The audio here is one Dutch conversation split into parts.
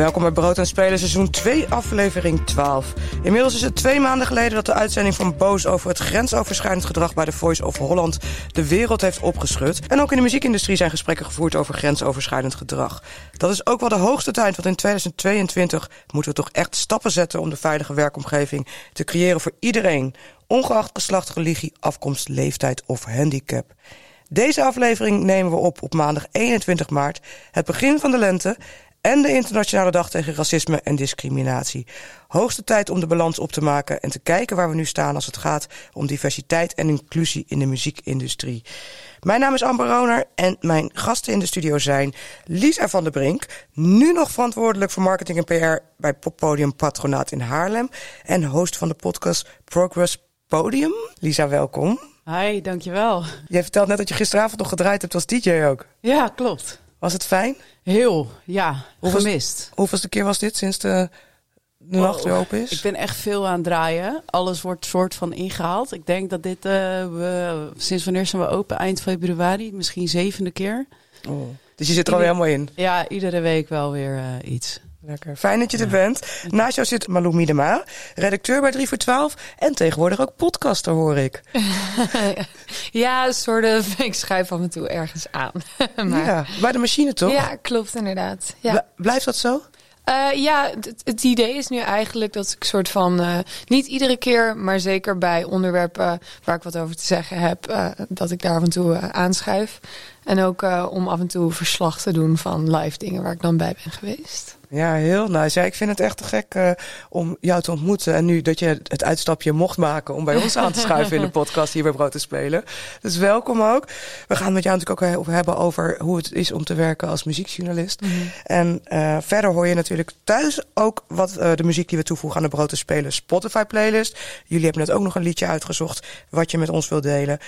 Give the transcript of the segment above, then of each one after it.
Welkom bij Brood en Spelen, seizoen 2, aflevering 12. Inmiddels is het twee maanden geleden dat de uitzending van Boos over het grensoverschrijdend gedrag bij de Voice of Holland de wereld heeft opgeschud. En ook in de muziekindustrie zijn gesprekken gevoerd over grensoverschrijdend gedrag. Dat is ook wel de hoogste tijd, want in 2022 moeten we toch echt stappen zetten om de veilige werkomgeving te creëren voor iedereen, ongeacht geslacht, religie, afkomst, leeftijd of handicap. Deze aflevering nemen we op op maandag 21 maart, het begin van de lente en de Internationale Dag tegen Racisme en Discriminatie. Hoogste tijd om de balans op te maken en te kijken waar we nu staan als het gaat om diversiteit en inclusie in de muziekindustrie. Mijn naam is Amber Roner en mijn gasten in de studio zijn Lisa van der Brink, nu nog verantwoordelijk voor marketing en PR bij Poppodium Patronaat in Haarlem en host van de podcast Progress Podium. Lisa, welkom. Hi, dankjewel. Jij vertelt net dat je gisteravond nog gedraaid hebt als DJ ook. Ja, klopt. Was het fijn? Heel, ja. Hoeveel- gemist. Hoeveelste keer was dit sinds de, de nacht weer open is? Ik ben echt veel aan het draaien. Alles wordt soort van ingehaald. Ik denk dat dit, eh, we, sinds wanneer zijn we open? Eind februari, misschien zevende keer. Oh. Dus je zit er alweer helemaal in. Ja, iedere week wel weer eh, iets. Lekker. Fijn dat je er bent. Naast jou zit Malou Miedema, redacteur bij 3 voor 12 en tegenwoordig ook podcaster, hoor ik. Ja, soort of. Ik schrijf af en toe ergens aan. maar, Ja, bij de machine toch? ja, klopt inderdaad. Ja, Bl- Blijft dat zo? Eh, ja het, het idee is nu eigenlijk dat ik soort van, eh, niet iedere keer, maar zeker bij onderwerpen waar ik wat over te zeggen heb, eh, dat ik daar af en toe eh, aanschuif. En ook eh, om af en toe verslag te doen van live dingen waar ik dan bij ben geweest. Ja, heel nice. Ja, ik vind het echt te gek eh, om jou te ontmoeten. En nu dat je het uitstapje mocht maken om bij ons aan te schuiven in de podcast hier bij Brood te Spelen. Dus welkom ook. We gaan met jou natuurlijk ook eh, hebben over hoe het is om te werken als muziekjournalist. En eh, verder hoor je natuurlijk thuis ook wat de muziek die we toevoegen aan de Brood te Spelen Spotify playlist. Jullie hebben net ook nog een liedje uitgezocht wat je met ons wilt delen.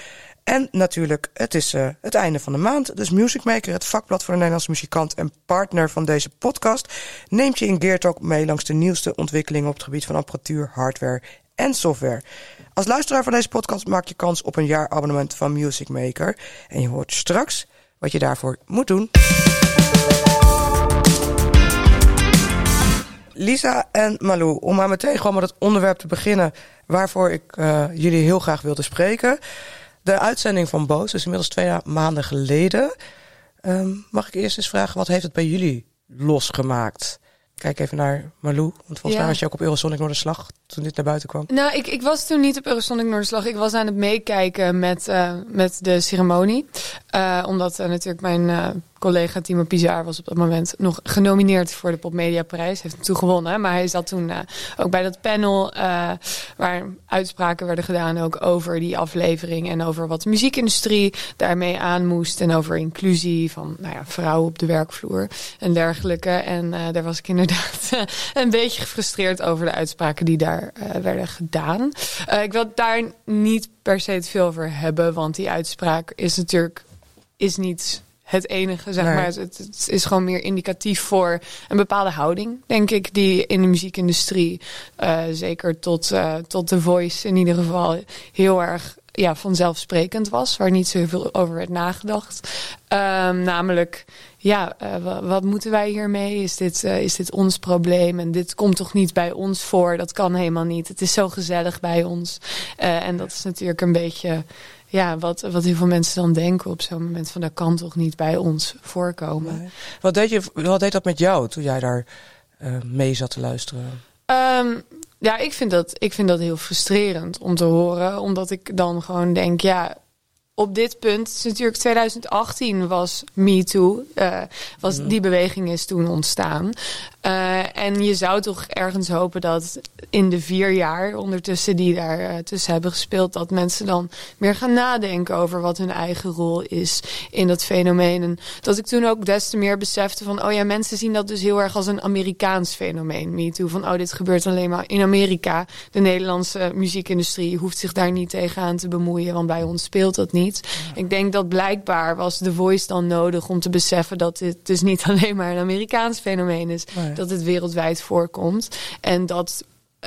En natuurlijk, het is eh, het einde van de maand. Dus Music Maker, het vakblad voor de Nederlandse muzikant en partner van deze podcast, neemt je in Geartalk mee langs de nieuwste ontwikkelingen op het gebied van apparatuur, hardware en software. Als luisteraar van deze podcast maak je kans op een jaarabonnement van Music Maker. En je hoort straks wat je daarvoor moet doen. Lisa en Malou, om maar meteen gewoon met het onderwerp te beginnen waarvoor ik eh, jullie heel graag wilde spreken. De uitzending van Boos is inmiddels twee maanden geleden. Ehm, mag ik eerst eens vragen, wat heeft het bij jullie losgemaakt? Kijk even naar Malou, want volgens Ja. mij was je ook op Eurosonic Noorderslag toen dit naar buiten kwam. Nou, ik, ik was toen niet op Eurosonic Noorderslag. Ik was aan het meekijken met, eh, met de ceremonie. Eh, omdat eh, natuurlijk mijn collega Timo Pizar was op dat moment nog genomineerd voor de Popmedia Prijs. Heeft hem toen gewonnen. Maar hij zat toen eh, ook bij dat panel eh, waar uitspraken werden gedaan ook over die aflevering. En over wat de muziekindustrie daarmee aan moest. En over inclusie van nou ja, vrouwen op de werkvloer en dergelijke. En eh, daar was ik inderdaad een beetje gefrustreerd over de uitspraken die daar werden gedaan. Ik wil het daar niet per se te veel over hebben, want die uitspraak is natuurlijk is niet het enige, zeg Nee. maar. Het, het is gewoon meer indicatief voor een bepaalde houding, denk ik, die in de muziekindustrie, eh, zeker tot, eh, tot The Voice in ieder geval, heel erg ja, vanzelfsprekend was, waar niet zoveel over werd nagedacht. Ehm, namelijk, ja, eh, wa- wat moeten wij hiermee? Is dit, is dit ons probleem? En dit komt toch niet bij ons voor? Dat kan helemaal niet. Het is zo gezellig bij ons. En dat is natuurlijk een beetje ja, wat, wat heel veel mensen dan denken op zo'n moment van dat kan toch niet bij ons voorkomen. Nee. Wat, deed je, wat deed dat met jou toen jij daar eh, mee zat te luisteren? Ehm, ja, ik vind, dat, ik vind dat heel frustrerend om te horen. Omdat ik dan gewoon denk, ja, op dit punt, is natuurlijk 2018 was Me Too. eh, was, Die beweging is toen ontstaan. Eh, En je zou toch ergens hopen dat in de vier jaar ondertussen die daar uh, tussen hebben gespeeld, dat mensen dan meer gaan nadenken over wat hun eigen rol is in dat fenomeen. En dat ik toen ook des te meer besefte van, oh ja, mensen zien dat dus heel erg als een Amerikaans fenomeen. Me too, van, oh, dit gebeurt alleen maar in Amerika. De Nederlandse muziekindustrie hoeft zich daar niet tegenaan te bemoeien, want bij ons speelt dat niet. Ik denk dat blijkbaar was The Voice dan nodig om te beseffen dat dit dus niet alleen maar een Amerikaans fenomeen is. Dat het wereldwijd voorkomt. En dat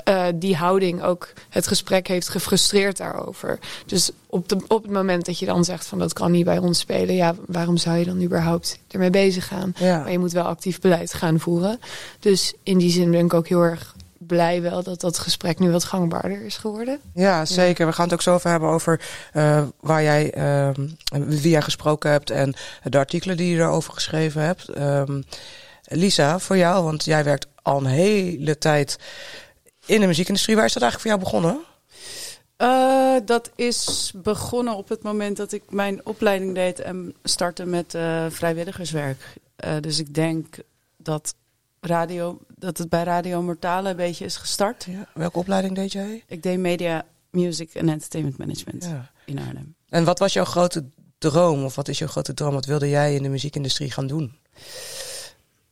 uh, die houding ook het gesprek heeft gefrustreerd daarover. Dus op, de, op het moment dat je dan zegt van dat kan niet bij ons spelen, ja, waarom zou je dan überhaupt ermee bezig gaan? Ja. Maar je moet wel actief beleid gaan voeren. Dus in die zin ben ik ook heel erg blij wel dat dat gesprek nu wat gangbaarder is geworden. Ja, zeker. We gaan het ook zo over hebben over uh, waar jij, uh, wie jij gesproken hebt en de artikelen die je erover geschreven hebt. Um, Lisa, voor jou, want jij werkt al een hele tijd in de muziekindustrie. Waar is dat eigenlijk voor jou begonnen? Uh, dat is begonnen op het moment dat ik mijn opleiding deed en startte met uh, vrijwilligerswerk. Uh, dus ik denk dat, radio, dat het bij Radio Mortale een beetje is gestart. Ja. Welke opleiding deed jij? Ik deed Media, Music en Entertainment Management ja. in Arnhem. En wat was jouw grote droom? Of wat is jouw grote droom? Wat wilde jij in de muziekindustrie gaan doen?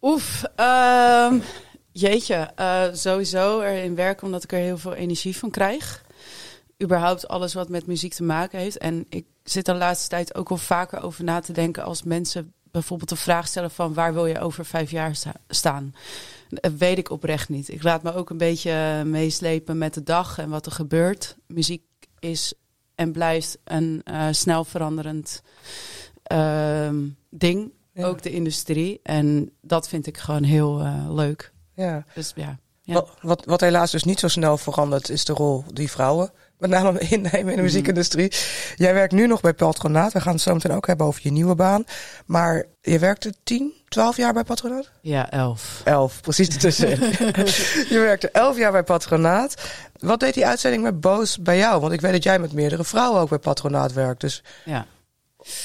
Oef, uh, Jeetje, uh, sowieso erin werken omdat ik er heel veel energie van krijg. Überhaupt alles wat met muziek te maken heeft. En ik zit de laatste tijd ook wel vaker over na te denken als mensen bijvoorbeeld de vraag stellen van waar wil je over vijf jaar staan? Dat weet ik oprecht niet. Ik laat me ook een beetje meeslepen met de dag en wat er gebeurt. Muziek is en blijft een uh, snel veranderend uh, ding. Ook de industrie. En dat vind ik gewoon heel uh, leuk. Ja. Dus ja. ja. Wat, wat, wat, helaas dus niet zo snel verandert, is de rol die vrouwen met name innemen in de mhm. muziekindustrie. Jij werkt nu nog bij Patronaat. We gaan het zo meteen ook hebben over je nieuwe baan. Maar je werkte 10, 12 jaar bij Patronaat? Ja, 11. 11, precies ertussen. je werkte 11 jaar bij Patronaat. Wat deed die uitzending met Boos bij jou? Want ik weet dat jij met meerdere vrouwen ook bij Patronaat werkt. Dus ja.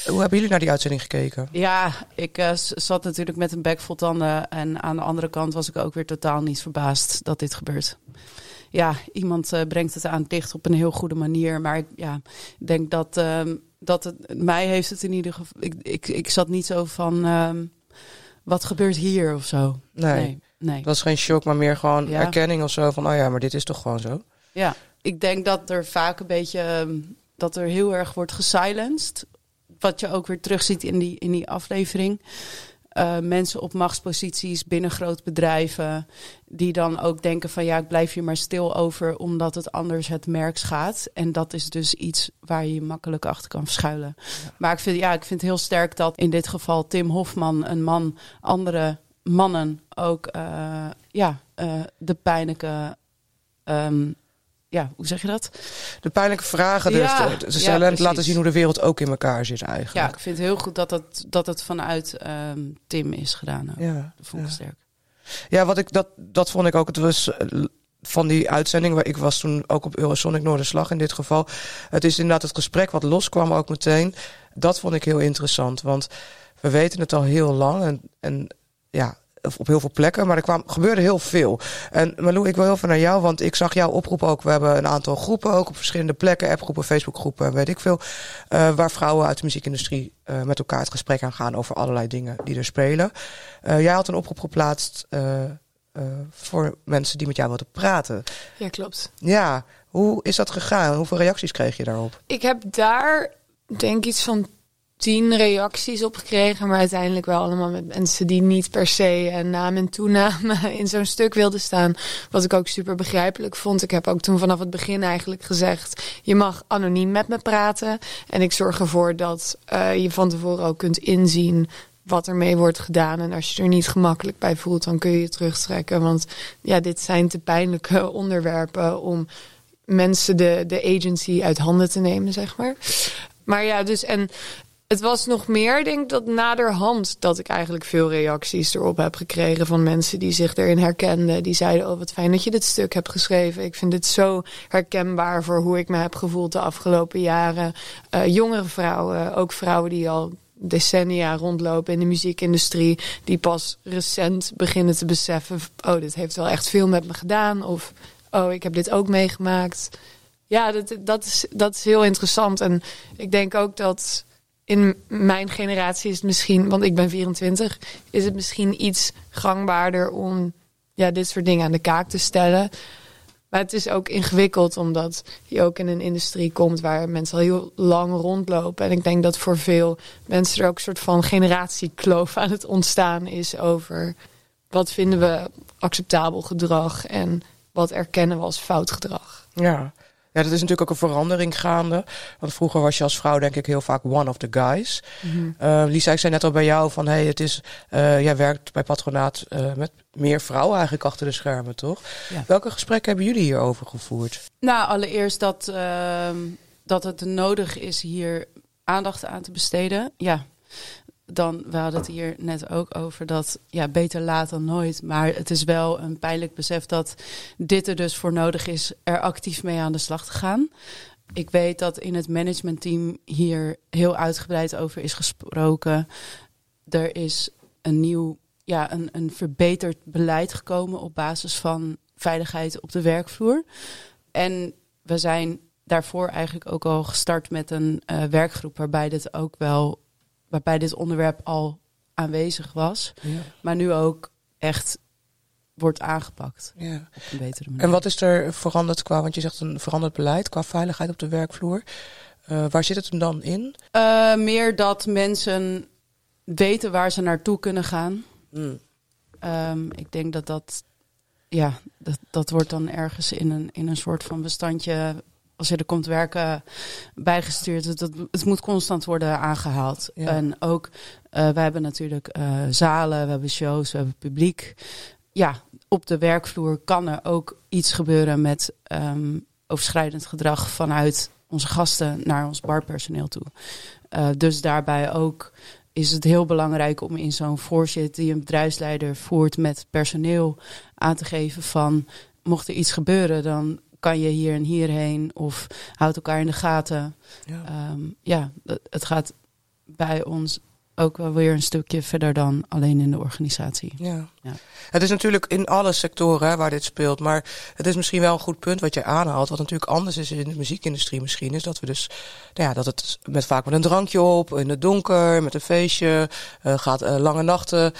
Hoe hebben jullie naar die uitzending gekeken? Ja, ik uh, zat natuurlijk met een bek vol tanden. En aan de andere kant was ik ook weer totaal niet verbaasd dat dit gebeurt. Ja, iemand uh, brengt het aan dicht op een heel goede manier. Maar ik ja, denk dat, uh, dat het, mij heeft het in ieder geval... Ik, ik, ik zat niet zo van, ehm, wat gebeurt hier of zo. Nee, nee, nee. Dat was geen shock, maar meer gewoon ja. erkenning of zo. Van, oh ja, maar dit is toch gewoon zo? Ja, ik denk dat er vaak een beetje... Ehm, dat er heel erg wordt gesilenced wat je ook weer terugziet in die, in die aflevering. Uh, mensen op machtsposities binnen groot bedrijven. Die dan ook denken van ja, ik blijf hier maar stil over omdat het anders het merk schaadt. En dat is dus iets waar je je makkelijk achter kan verschuilen. Maar ik vind, ja, ik vind het heel sterk dat in dit geval Tim Hofman, een man, andere mannen ook uh, ja, uh, de pijnlijke um, ja, hoe zeg je dat? De pijnlijke vragen. Dus ja, ja, laten zien hoe de wereld ook in elkaar zit eigenlijk. Ja, ik vind het heel goed dat het, dat het vanuit um, Tim is gedaan. Ook. Ja, dat vond ik sterk. Ja, wat ik, dat, dat vond ik ook. Het was eh, van die uitzending, waar ik was toen ook op Eurosonic Noorderslag in dit geval. Het is inderdaad het gesprek wat loskwam ook meteen. Dat vond ik heel interessant, want we weten het al heel lang. En, en ja, op heel veel plekken, maar er kwam, gebeurde heel veel. En Malou, ik wil heel veel naar jou, want ik zag jouw oproep ook. We hebben een aantal groepen ook op verschillende plekken, appgroepen, Facebookgroepen, weet ik veel, uh, waar vrouwen uit de muziekindustrie uh, met elkaar het gesprek aan gaan over allerlei dingen die er spelen. Uh, jij had een oproep geplaatst voor mensen die met jou wilden praten. Ja, klopt. Ja, hoe is dat gegaan? Hoeveel reacties kreeg je daarop? Ik heb daar denk iets van tien reacties op gekregen, maar uiteindelijk wel allemaal met mensen die niet per se een naam en toename in zo'n stuk wilden staan. Wat ik ook super begrijpelijk vond. Ik heb ook toen vanaf het begin eigenlijk gezegd: je mag anoniem met me praten. En ik zorg ervoor dat uh, je van tevoren ook kunt inzien wat ermee wordt gedaan. En als je er niet gemakkelijk bij voelt, dan kun je je terugtrekken. Want ja, dit zijn te pijnlijke onderwerpen om mensen de, de agency uit handen te nemen, zeg maar. Maar ja, dus en het was nog meer, denk ik, dat naderhand dat ik eigenlijk veel reacties erop heb gekregen van mensen die zich erin herkenden. Die zeiden, oh wat fijn dat je dit stuk hebt geschreven. Ik vind het zo herkenbaar voor hoe ik me heb gevoeld de afgelopen jaren. Uh, jongere vrouwen, ook vrouwen die al decennia rondlopen in de muziekindustrie, die pas recent beginnen te beseffen: oh, dit heeft wel echt veel met me gedaan. Of oh, ik heb dit ook meegemaakt. Ja, dat, dat, is, dat is heel interessant. En ik denk ook dat in mijn generatie is het misschien, want ik ben 24, is het misschien iets gangbaarder om ja, dit soort dingen aan de kaak te stellen. Maar het is ook ingewikkeld omdat je ook in een industrie komt waar mensen al heel lang rondlopen. En ik denk dat voor veel mensen er ook een soort van generatiekloof aan het ontstaan is over wat vinden we acceptabel gedrag en wat erkennen we als fout gedrag. Ja. Ja, dat is natuurlijk ook een verandering gaande. Want vroeger was je als vrouw denk ik heel vaak one of the guys. Mm Lisa, ik zei net al bij jou van hey, het is, uh, jij werkt bij patronaat uh, met meer vrouwen eigenlijk achter de schermen, toch? Welke gesprekken hebben jullie hierover gevoerd? Nou, allereerst dat, ehm, dat het nodig is hier aandacht aan te besteden. Ja, dan, we hadden het hier net ook over dat, ja, beter laat dan nooit. Maar het is wel een pijnlijk besef dat dit er dus voor nodig is er actief mee aan de slag te gaan. Ik weet dat in het managementteam hier heel uitgebreid over is gesproken. Er is een nieuw, ja, een, een verbeterd beleid gekomen op basis van veiligheid op de werkvloer. En we zijn daarvoor eigenlijk ook al gestart met een uh, werkgroep waarbij dit ook wel waarbij dit onderwerp al aanwezig was, ja. maar nu ook echt wordt aangepakt. Ja. Op een betere manier. En wat is er veranderd qua, want je zegt een veranderd beleid qua veiligheid op de werkvloer. Uh, waar zit het hem dan in? Uh, meer dat mensen weten waar ze naartoe kunnen gaan. Mm. Um, ik denk dat dat, ja, dat, dat wordt dan ergens in een, in een soort van bestandje als je er komt werken bijgestuurd. Het, het, het moet constant worden aangehaald. En ook, uh, wij hebben natuurlijk uh, zalen, we hebben shows, we hebben publiek. Ja, op de werkvloer kan er ook iets gebeuren met um, overschrijdend gedrag vanuit onze gasten naar ons barpersoneel toe. Uh, dus daarbij ook is het heel belangrijk om in zo'n voorzit die een bedrijfsleider voert met personeel aan te geven van mocht er iets gebeuren, dan kan je hier en hierheen of houdt elkaar in de gaten. Ja, um, ja het gaat bij ons ook wel weer een stukje verder dan alleen in de organisatie. Ja. ja. Het is natuurlijk in alle sectoren hè, waar dit speelt, maar het is misschien wel een goed punt wat je aanhaalt. Wat natuurlijk anders is in de muziekindustrie misschien, is dat we dus, nou ja, dat het met vaak met een drankje op, in het donker, met een feestje, uh, gaat uh, lange nachten,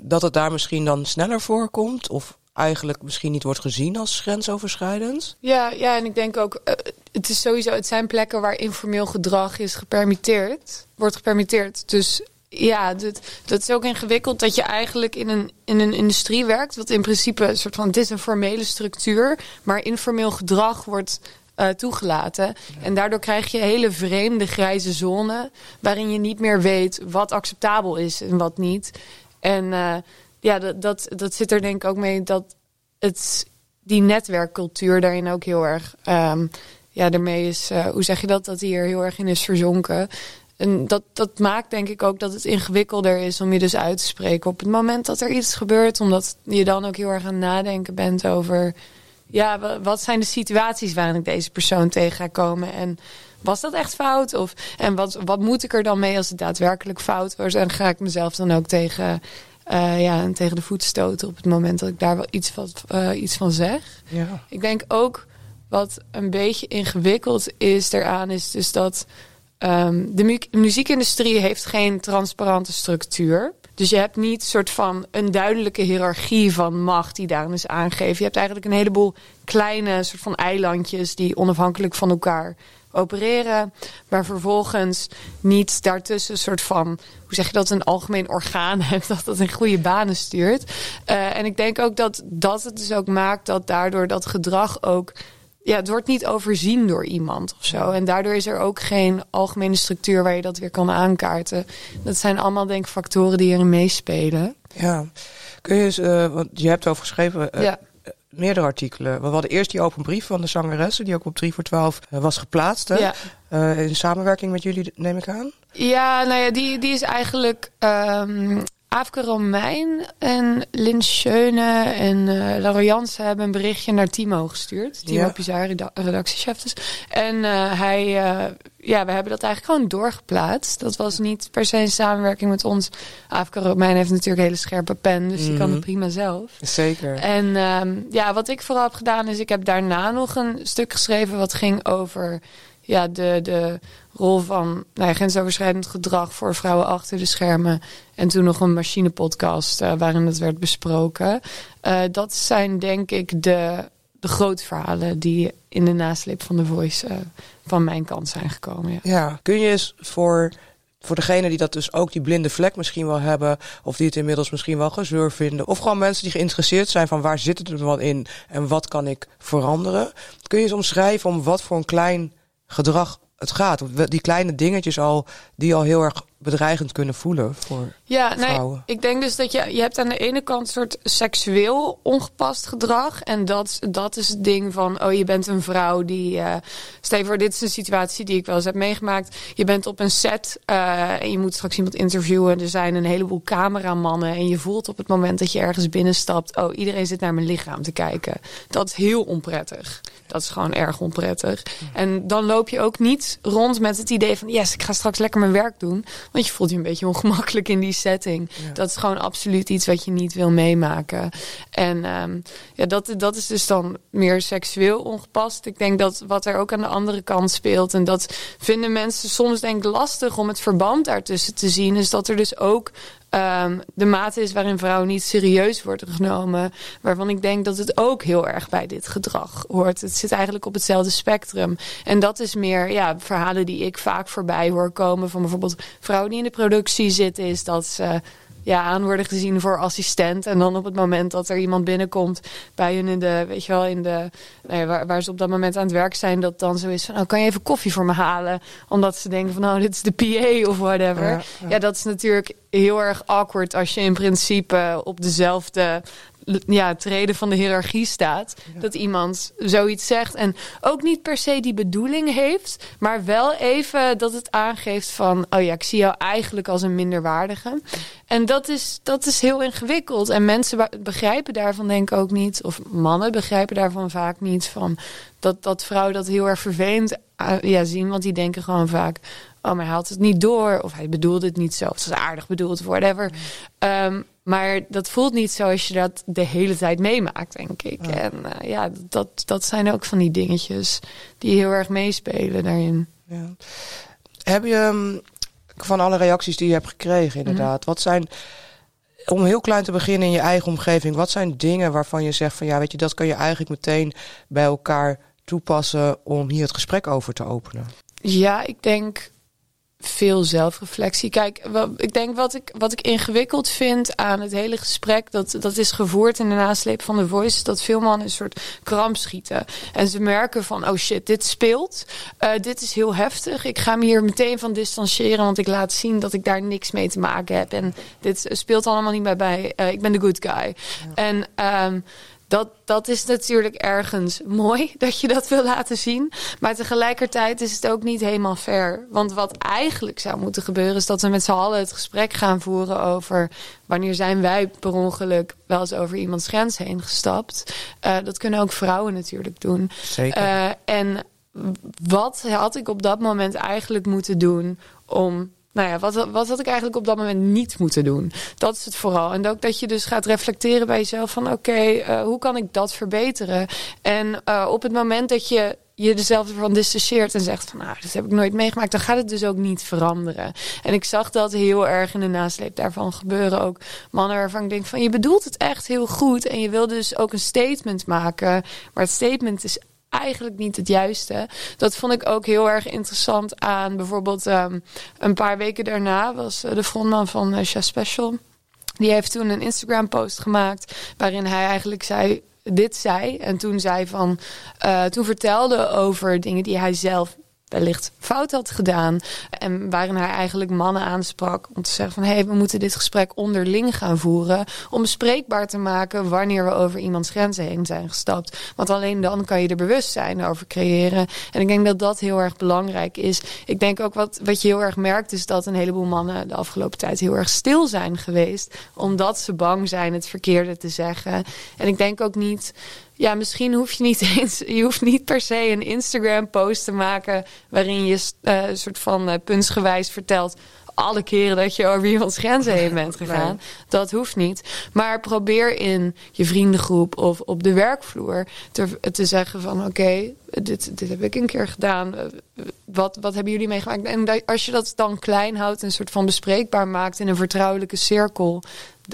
dat het daar misschien dan sneller voorkomt of eigenlijk misschien niet wordt gezien als grensoverschrijdend. Ja, ja en ik denk ook, uh, het is sowieso, het zijn plekken waar informeel gedrag is gepermitteerd, wordt gepermitteerd. Dus ja, dat, dat is ook ingewikkeld dat je eigenlijk in een, in een industrie werkt, wat in principe een soort van, het is een formele structuur, maar informeel gedrag wordt uh, toegelaten. En daardoor krijg je hele vreemde grijze zone, waarin je niet meer weet wat acceptabel is en wat niet. En uh, ja, dat, dat, dat zit er denk ik ook mee dat het, die netwerkcultuur daarin ook heel erg, um, ja, daarmee is, uh, hoe zeg je dat, dat die er heel erg in is verzonken. En dat, dat maakt denk ik ook dat het ingewikkelder is om je dus uit te spreken op het moment dat er iets gebeurt. Omdat je dan ook heel erg aan nadenken bent over, ja, wat zijn de situaties waarin ik deze persoon tegen ga komen en was dat echt fout? Of, en wat, wat moet ik er dan mee als het daadwerkelijk fout was? En ga ik mezelf dan ook tegen uh, ja, tegen de voet stoten op het moment dat ik daar wel iets van, uh, iets van zeg. Ja. Ik denk ook wat een beetje ingewikkeld is daaraan, is dus dat um, de mu muziekindustrie heeft geen transparante structuur. Dus je hebt niet soort van een duidelijke hiërarchie van macht die daarin is aangegeven. Je hebt eigenlijk een heleboel kleine soort van eilandjes die onafhankelijk van elkaar opereren. Maar vervolgens niet daartussen een soort van, hoe zeg je dat, een algemeen orgaan hebt dat dat in goede banen stuurt. Uh, en ik denk ook dat dat het dus ook maakt dat daardoor dat gedrag ook. Ja, het wordt niet overzien door iemand of zo. En daardoor is er ook geen algemene structuur waar je dat weer kan aankaarten. Dat zijn allemaal, denk ik, factoren die erin meespelen. Ja, kun je eens, uh, want je hebt over geschreven. Uh, ja meerdere artikelen. We hadden eerst die open brief van de zangeressen, die ook op 3 voor 12 uh, was geplaatst. Hè? Ja. Uh, in samenwerking met jullie, neem ik aan? Ja, nou ja, die, die is eigenlijk. Um, Aafke Romein en Lin Schöne en uh, Laura Jansen hebben een berichtje naar Timo gestuurd. Timo ja. Pizar, redactiechef dus. En uh, hij ja, we hebben dat eigenlijk gewoon doorgeplaatst. Dat was niet per se een samenwerking met ons. Afka Romein heeft natuurlijk een hele scherpe pen, dus die kan Mhm. het prima zelf. Zeker. En ehm, ja, wat ik vooral heb gedaan is, ik heb daarna nog een stuk geschreven wat ging over ja, de, de rol van nou ja, grensoverschrijdend gedrag voor vrouwen achter de schermen. En toen nog een machinepodcast eh, waarin het werd besproken. Eh, dat zijn denk ik de, de grote verhalen die in de nasleep van de Voice eh, van mijn kant zijn gekomen. Ja. Kun je eens voor, voor degene die dat dus ook die blinde vlek misschien wel hebben, of die het inmiddels misschien wel gezeur vinden, of gewoon mensen die geïnteresseerd zijn van waar zit het er dan in en wat kan ik veranderen, kun je eens omschrijven om wat voor een klein gedrag het gaat? Die kleine dingetjes al, die al heel erg bedreigend kunnen voelen voor Ja, nee, vrouwen. ik denk dus dat je, je hebt aan de ene kant een soort seksueel ongepast gedrag. En dat, dat is het ding van, oh je bent een vrouw die... eh stel voor, dit is een situatie die ik wel eens heb meegemaakt. Je bent op een set eh, en je moet straks iemand interviewen. Er zijn een heleboel cameramannen. En je voelt op het moment dat je ergens binnenstapt... oh, iedereen zit naar mijn lichaam te kijken. Dat is heel onprettig. Dat is gewoon erg onprettig. En dan loop je ook niet rond met het idee van... yes, ik ga straks lekker mijn werk doen. Want je voelt je een beetje ongemakkelijk in die setting. Ja. Dat is gewoon absoluut iets wat je niet wil meemaken. En ehm, ja, dat, dat is dus dan meer seksueel ongepast. Ik denk dat wat er ook aan de andere kant speelt... en dat vinden mensen soms denk ik lastig om het verband daartussen te zien... is dat er dus ook ehm, de mate is waarin vrouwen niet serieus worden genomen. Waarvan ik denk dat het ook heel erg bij dit gedrag hoort. Het zit eigenlijk op hetzelfde spectrum. En dat is meer ja, verhalen die ik vaak voorbij hoor komen. Van bijvoorbeeld vrouwen die in de productie zitten, is dat ze ja, aan worden gezien voor assistent. En dan op het moment dat er iemand binnenkomt bij hun in de, weet je wel, in de, nou ja, waar, waar ze op dat moment aan het werk zijn, dat dan zo is van, oh, kan je even koffie voor me halen? Omdat ze denken van, nou, dit is de PA of whatever. Ja, Ja, ja. dat is natuurlijk heel erg awkward als je in principe op dezelfde ja, treden van de hiërarchie staat. Dat iemand zoiets zegt. En ook niet per se die bedoeling heeft. Maar wel even dat het aangeeft van... oh ja, ik zie jou eigenlijk als een minderwaardige. En dat is, dat is heel ingewikkeld. En mensen be- begrijpen daarvan denk ik ook niet... of mannen begrijpen daarvan vaak niet... van dat, dat vrouwen dat heel erg vervelend uh, ja, zien. Want die denken gewoon vaak... oh, maar hij had het niet door. Of hij bedoelde het niet zo. Of het was aardig bedoeld, whatever. Ehm, maar dat voelt niet zo als je dat de hele tijd meemaakt, denk ik. Ja. En eh, ja, dat, dat zijn ook van die dingetjes die heel erg meespelen daarin. Ja. Heb je mm, van alle reacties die je hebt gekregen, inderdaad, wat zijn, om heel klein te beginnen in je eigen omgeving, wat zijn dingen waarvan je zegt van ja, weet je, dat kan je eigenlijk meteen bij elkaar toepassen om hier het gesprek over te openen? Ja, ik denk veel zelfreflectie. Kijk, wel, ik denk wat ik, wat ik ingewikkeld vind aan het hele gesprek, dat, dat is gevoerd in de nasleep van de voice, dat veel mannen een soort kramp schieten. En ze merken van, oh shit, dit speelt. Eh, dit is heel heftig. Ik ga me hier meteen van distancieren, want ik laat zien dat ik daar niks mee te maken heb. En dit speelt allemaal niet bij bij. Eh, ik ben de good guy. En ehm, dat, dat is natuurlijk ergens mooi dat je dat wil laten zien. Maar tegelijkertijd is het ook niet helemaal fair. Want wat eigenlijk zou moeten gebeuren... is dat we met z'n allen het gesprek gaan voeren over... wanneer zijn wij per ongeluk wel eens over iemands grens heen gestapt. Eh, dat kunnen ook vrouwen natuurlijk doen. Zeker. Eh, en wat had ik op dat moment eigenlijk moeten doen om. Nou ja, wat, wat had ik eigenlijk op dat moment niet moeten doen? Dat is het vooral. En ook dat je dus gaat reflecteren bij jezelf van... oké, eh, hoe kan ik dat verbeteren? En eh, op het moment dat je je zelf van distancieert en zegt van... nou, dat heb ik nooit meegemaakt... dan gaat het dus ook niet veranderen. En ik zag dat heel erg in de nasleep daarvan gebeuren. Ook mannen waarvan ik denk van... je bedoelt het echt heel goed... en je wil dus ook een statement maken... maar het statement is eigenlijk niet het juiste. Dat vond ik ook heel erg interessant aan bijvoorbeeld um, een paar weken daarna was de frontman van uh, Sha Special. Die heeft toen een Instagram post gemaakt waarin hij eigenlijk zei dit zei en toen zei van uh, toen vertelde over dingen die hij zelf wellicht fout had gedaan. En waarin hij eigenlijk mannen aansprak om te zeggen van... hé, hey, we moeten dit gesprek onderling gaan voeren... om bespreekbaar te maken wanneer we over iemands grenzen heen zijn gestapt. Want alleen dan kan je er bewustzijn over creëren. En ik denk dat dat heel erg belangrijk is. Ik denk ook wat, wat je heel erg merkt... is dat een heleboel mannen de afgelopen tijd heel erg stil zijn geweest... omdat ze bang zijn het verkeerde te zeggen. En ik denk ook niet ja, misschien hoef je niet eens, je hoeft niet per se een Instagram-post te maken waarin je uh, een soort van uh, puntsgewijs vertelt alle keren dat je over iemands grenzen heen bent gegaan. Dat hoeft niet. Maar probeer in je vriendengroep of op de werkvloer te, te zeggen van oké, dit, dit heb ik een keer gedaan. Wat, wat hebben jullie meegemaakt? En als je dat dan klein houdt, een soort van bespreekbaar maakt in een vertrouwelijke cirkel,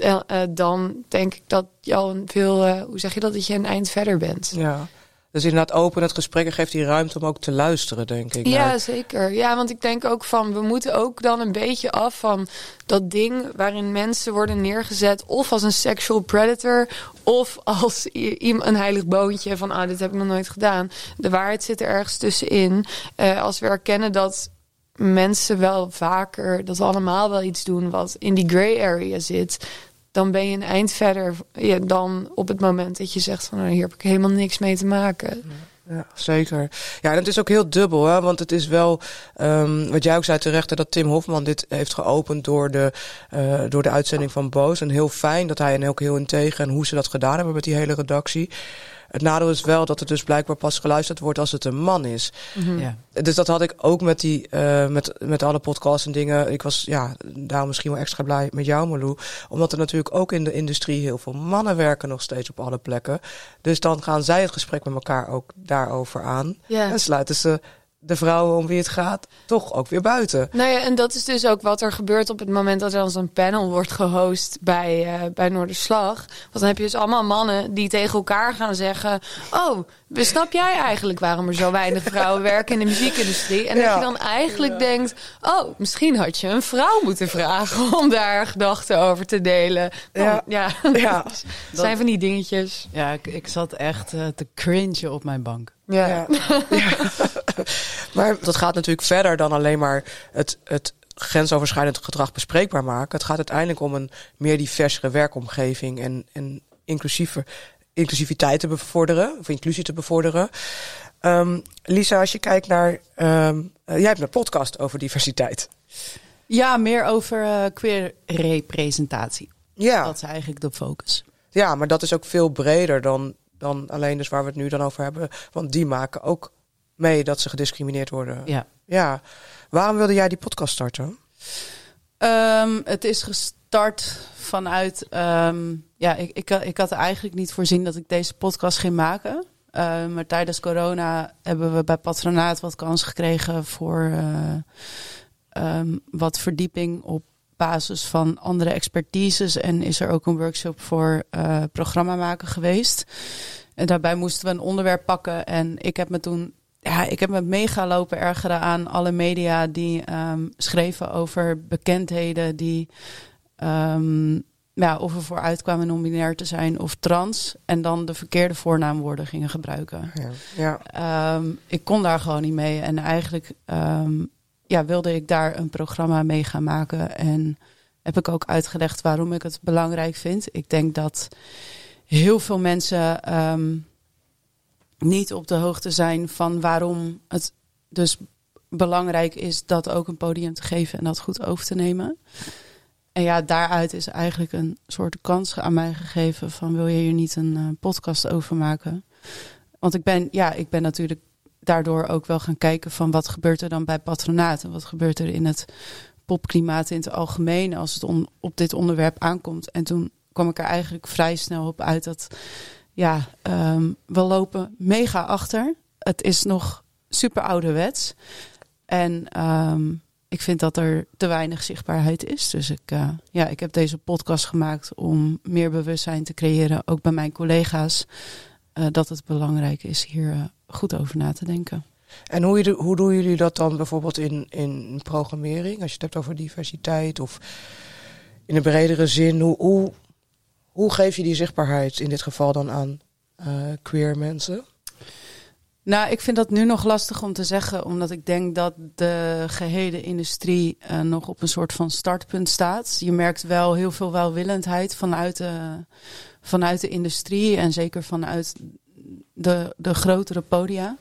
uh, dan denk ik dat je al een veel, uh, hoe zeg je dat, dat je een eind verder bent. Ja. Dus inderdaad open het gesprek en geeft die ruimte om ook te luisteren, denk ik. Ja, zeker. Ja, want ik denk ook van, we moeten ook dan een beetje af van dat ding waarin mensen worden neergezet of als een sexual predator of als een heilig boontje van, ah, dit heb ik nog nooit gedaan. De waarheid zit er ergens tussenin. Uh, als we erkennen dat mensen wel vaker, dat we allemaal wel iets doen wat in die gray area zit, dan ben je een eind verder dan op het moment dat je zegt van nou, hier heb ik helemaal niks mee te maken. Ja, zeker. Ja, en het is ook heel dubbel, hè? want het is wel, um, wat jij ook zei terecht, dat Tim Hofman dit heeft geopend door de, uh, door de uitzending van Boos. En heel fijn dat hij en ook heel integer en hoe ze dat gedaan hebben met die hele redactie. Het nadeel is wel dat het dus blijkbaar pas geluisterd wordt als het een man is. Mhm. ja. Dus dat had ik ook met, die, uh, met, met alle podcasts en dingen. Ik was ja, daarom misschien wel extra blij met jou, Malou. Omdat er natuurlijk ook in de industrie heel veel mannen werken nog steeds op alle plekken. Dus dan gaan zij het gesprek met elkaar ook daarover aan. Ja. En sluiten ze de vrouwen om wie het gaat toch ook weer buiten. Nou ja, en dat is dus ook wat er gebeurt op het moment dat er dan zo'n panel wordt gehost bij, uh, bij Noorderslag. Want dan heb je dus allemaal mannen die tegen elkaar gaan zeggen: Oh, snap jij eigenlijk waarom er zo weinig vrouwen werken in de muziekindustrie? En dat je dan eigenlijk denkt: Oh, misschien had je een vrouw moeten vragen om daar gedachten over te delen. ja, ja. ja. dat zijn van die dingetjes. Ja, ik, ik zat echt uh, te cringen op mijn bank. Ja. ja. maar dat gaat natuurlijk verder dan alleen maar het, het grensoverschrijdend gedrag bespreekbaar maken. Het gaat uiteindelijk om een meer diversere werkomgeving en, en inclusieve, inclusiviteit te bevorderen, of inclusie te bevorderen. Um, Lisa, als je kijkt naar. Um, uh, jij hebt een podcast over diversiteit. Ja, meer over uh, queer representatie. Ja. Dat is eigenlijk de focus. Ja, maar dat is ook veel breder dan dan alleen dus waar we het nu dan over hebben. Want die maken ook mee dat ze gediscrimineerd worden. Ja. Ja. Waarom wilde jij die podcast starten? Um, het is gestart vanuit. Um, ja, ik, ik, ik had eigenlijk niet voorzien dat ik deze podcast ging maken. Uh, maar tijdens corona hebben we bij Patronaat wat kans gekregen voor uh, um, wat verdieping op basis van andere expertises. En is er ook een workshop voor uh, programma maken geweest. En daarbij moesten we een onderwerp pakken. En ik heb me toen. Ja, ik heb me mega lopen ergeren aan alle media die um, schreven over bekendheden die. Um, ja, of er voor uitkwamen non-binair te zijn of trans. En dan de verkeerde voornaamwoorden gingen gebruiken. Ja, ja. Um, ik kon daar gewoon niet mee. En eigenlijk ja, wilde ik daar een programma mee gaan maken. En heb ik ook uitgelegd waarom ik het belangrijk vind. Ik denk dat heel veel mensen niet op de hoogte zijn van waarom het dus belangrijk is dat ook een podium te geven en dat goed over te nemen. En ja, daaruit is eigenlijk een soort kans aan mij gegeven van wil je hier niet een uh, podcast over maken? Want ik ben, ja, ik ben natuurlijk daardoor ook wel gaan kijken van wat gebeurt er dan bij patronaten? Wat gebeurt er in het popklimaat in het algemeen als het op dit onderwerp aankomt? En toen kwam ik er eigenlijk vrij snel op uit dat ja, um, we lopen mega achter. Het is nog super ouderwets. En um, ik vind dat er te weinig zichtbaarheid is. Dus ik, uh, ja, ik heb deze podcast gemaakt om meer bewustzijn te creëren, ook bij mijn collega's, uh, dat het belangrijk is hier uh, goed over na te denken. En hoe, hoe doen jullie dat dan bijvoorbeeld in, in programmering? Als je het hebt over diversiteit of in een bredere zin, hoe, hoe, hoe geef je die zichtbaarheid in dit geval dan aan queer mensen? Nou, ik vind dat nu nog lastig om te zeggen, omdat ik denk dat de gehele industrie uh, nog op een soort van startpunt staat. Je merkt wel heel veel welwillendheid vanuit de, vanuit de industrie en zeker vanuit de, de grotere podia.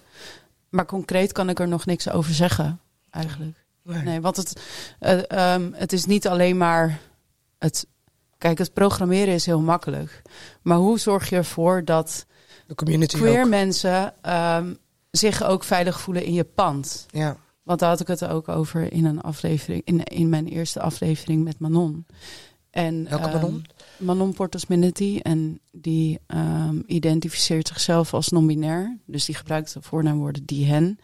Maar concreet kan ik er nog niks over zeggen, eigenlijk. Nee, nee want het, uh, um, het is niet alleen maar het. Kijk, het programmeren is heel makkelijk. Maar hoe zorg je ervoor dat De community queer ook. mensen ehm, zich ook veilig voelen in je pand. Ja. Want daar had ik het ook over in een aflevering, in, in mijn eerste aflevering met Manon. En, Welke ehm, Manon? Manon Portas Minetti. En die ehm, identificeert zichzelf als non-binair. Dus die gebruikt de voornaamwoorden die hen.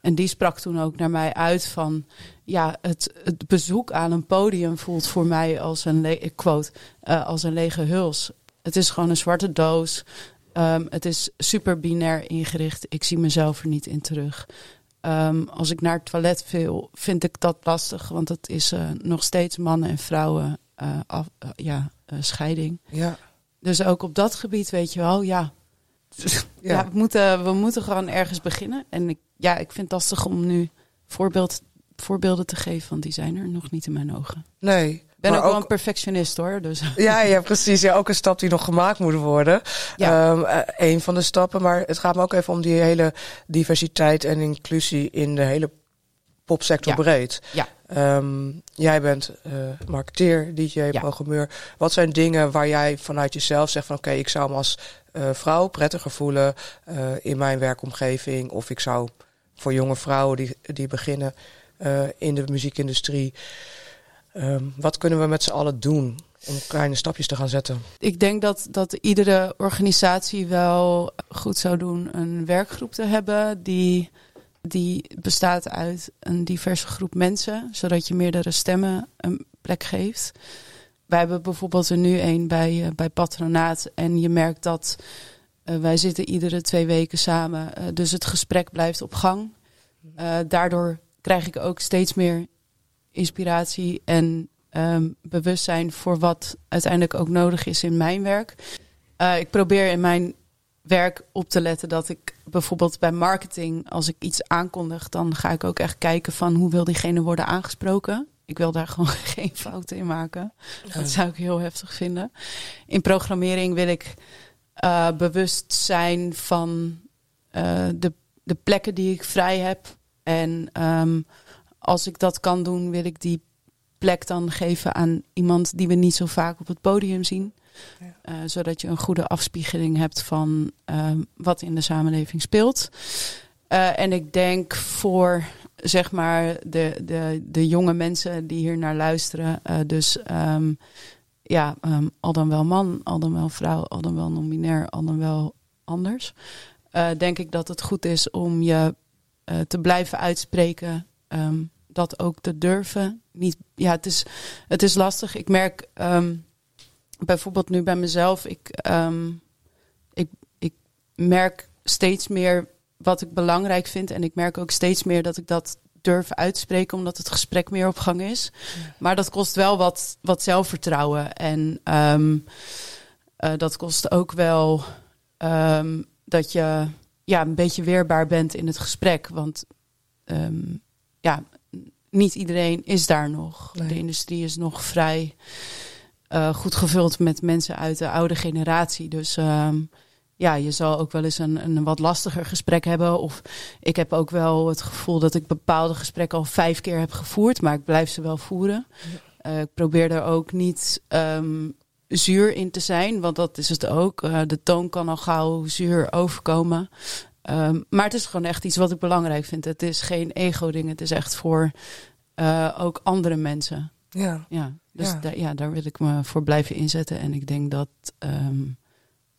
En die sprak toen ook naar mij uit van... Ja, het, het bezoek aan een podium voelt voor mij als een, ik quote, eh, als een lege huls. Het is gewoon een zwarte doos. Ehm, het is super binair ingericht. Ik zie mezelf er niet in terug. Ehm, als ik naar het toilet wil, vind ik dat lastig. Want het is eh, nog steeds mannen en vrouwen eh, af, ja, scheiding. Ja. Dus ook op dat gebied weet je wel, ja. Ja, we, moeten, we moeten gewoon ergens beginnen. En ik, ja, ik vind het lastig om nu voorbeeld, voorbeelden te geven, want die zijn er nog niet in mijn ogen. Nee. Ik ben ook, wel een perfectionist hoor. Dus. Ja, ja, precies. Ja, ook een stap die nog gemaakt moet worden. Ja. Ehm, eh, een van de stappen. Maar het gaat me ook even om die hele diversiteit en inclusie in de hele popsector Ja. breed. Ja. Ehm, jij bent eh marketeer, DJ, Ja. programmeur. Wat zijn dingen waar jij vanuit jezelf zegt van oké, ik zou me als vrouw prettiger voelen eh, in mijn werkomgeving. Of ik zou voor jonge vrouwen die, die beginnen eh, in de muziekindustrie. ehm, wat kunnen we met z'n allen doen om kleine stapjes te gaan zetten? Ik denk dat, dat iedere organisatie wel goed zou doen een werkgroep te hebben die, die bestaat uit een diverse groep mensen, zodat je meerdere stemmen een plek geeft. Wij hebben bijvoorbeeld er nu een bij, eh, bij Patronaat en je merkt dat eh, wij zitten iedere twee weken samen, eh, dus het gesprek blijft op gang. Daardoor krijg ik ook steeds meer inspiratie en ehm, bewustzijn voor wat uiteindelijk ook nodig is in mijn werk. Ik probeer in mijn werk op te letten dat ik bijvoorbeeld bij marketing, als ik iets aankondig, dan ga ik ook echt kijken van hoe wil diegene worden aangesproken. Ik wil daar gewoon geen fouten in maken. Dat zou ik heel heftig vinden. In programmering wil ik eh, bewust zijn van eh, de, de plekken die ik vrij heb. En ehm, als ik dat kan doen, wil ik die plek dan geven aan iemand die we niet zo vaak op het podium zien. Ja. Eh, zodat je een goede afspiegeling hebt van ehm, wat in de samenleving speelt. En ik denk voor zeg maar de, de, de jonge mensen die hier naar luisteren. eh, dus ehm, ja, ehm, al dan wel man, al dan wel vrouw, al dan wel non-binair, al dan wel anders. eh, denk ik dat het goed is om je eh, te blijven uitspreken. ehm, dat ook te durven. Niet, ja, het is, het is lastig. Ik merk bijvoorbeeld nu bij mezelf. Ik, ik, ik merk steeds meer wat ik belangrijk vind. En ik merk ook steeds meer dat ik dat durf uitspreken, omdat het gesprek meer op gang is. Maar dat kost wel wat, wat zelfvertrouwen. En ehm, eh, dat kost ook wel ehm, dat je ja, een beetje weerbaar bent in het gesprek. Want ehm, ja, niet iedereen is daar nog. Nee. De industrie is nog vrij eh, goed gevuld met mensen uit de oude generatie. Dus ja, je zal ook wel eens een, een wat lastiger gesprek hebben. Of ik heb ook wel het gevoel dat ik bepaalde gesprekken al vijf keer heb gevoerd, maar ik blijf ze wel voeren. Eh, ik probeer er ook niet ehm, zuur in te zijn, want dat is het ook. Eh, de toon kan al gauw zuur overkomen. Ehm, maar het is gewoon echt iets wat ik belangrijk vind. Het is geen ego-ding, het is echt voor eh, ook andere mensen. Ja. Ja, dus Ja. da- ja, daar wil ik me voor blijven inzetten. En ik denk dat ehm,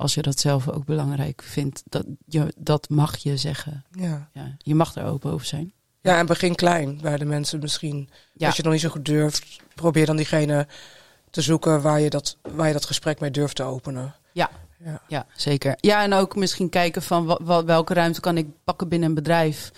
als je dat zelf ook belangrijk vindt, dat, je, dat mag je zeggen. Ja. Ja, je mag er open over zijn. ja, en begin klein bij de mensen misschien. Ja. Als je het nog niet zo goed durft, probeer dan diegene te zoeken waar je dat, waar je dat gesprek mee durft te openen. Ja. Ja. Ja, zeker. Ja, en ook misschien kijken van wa- wa- welke ruimte kan ik pakken binnen een bedrijf.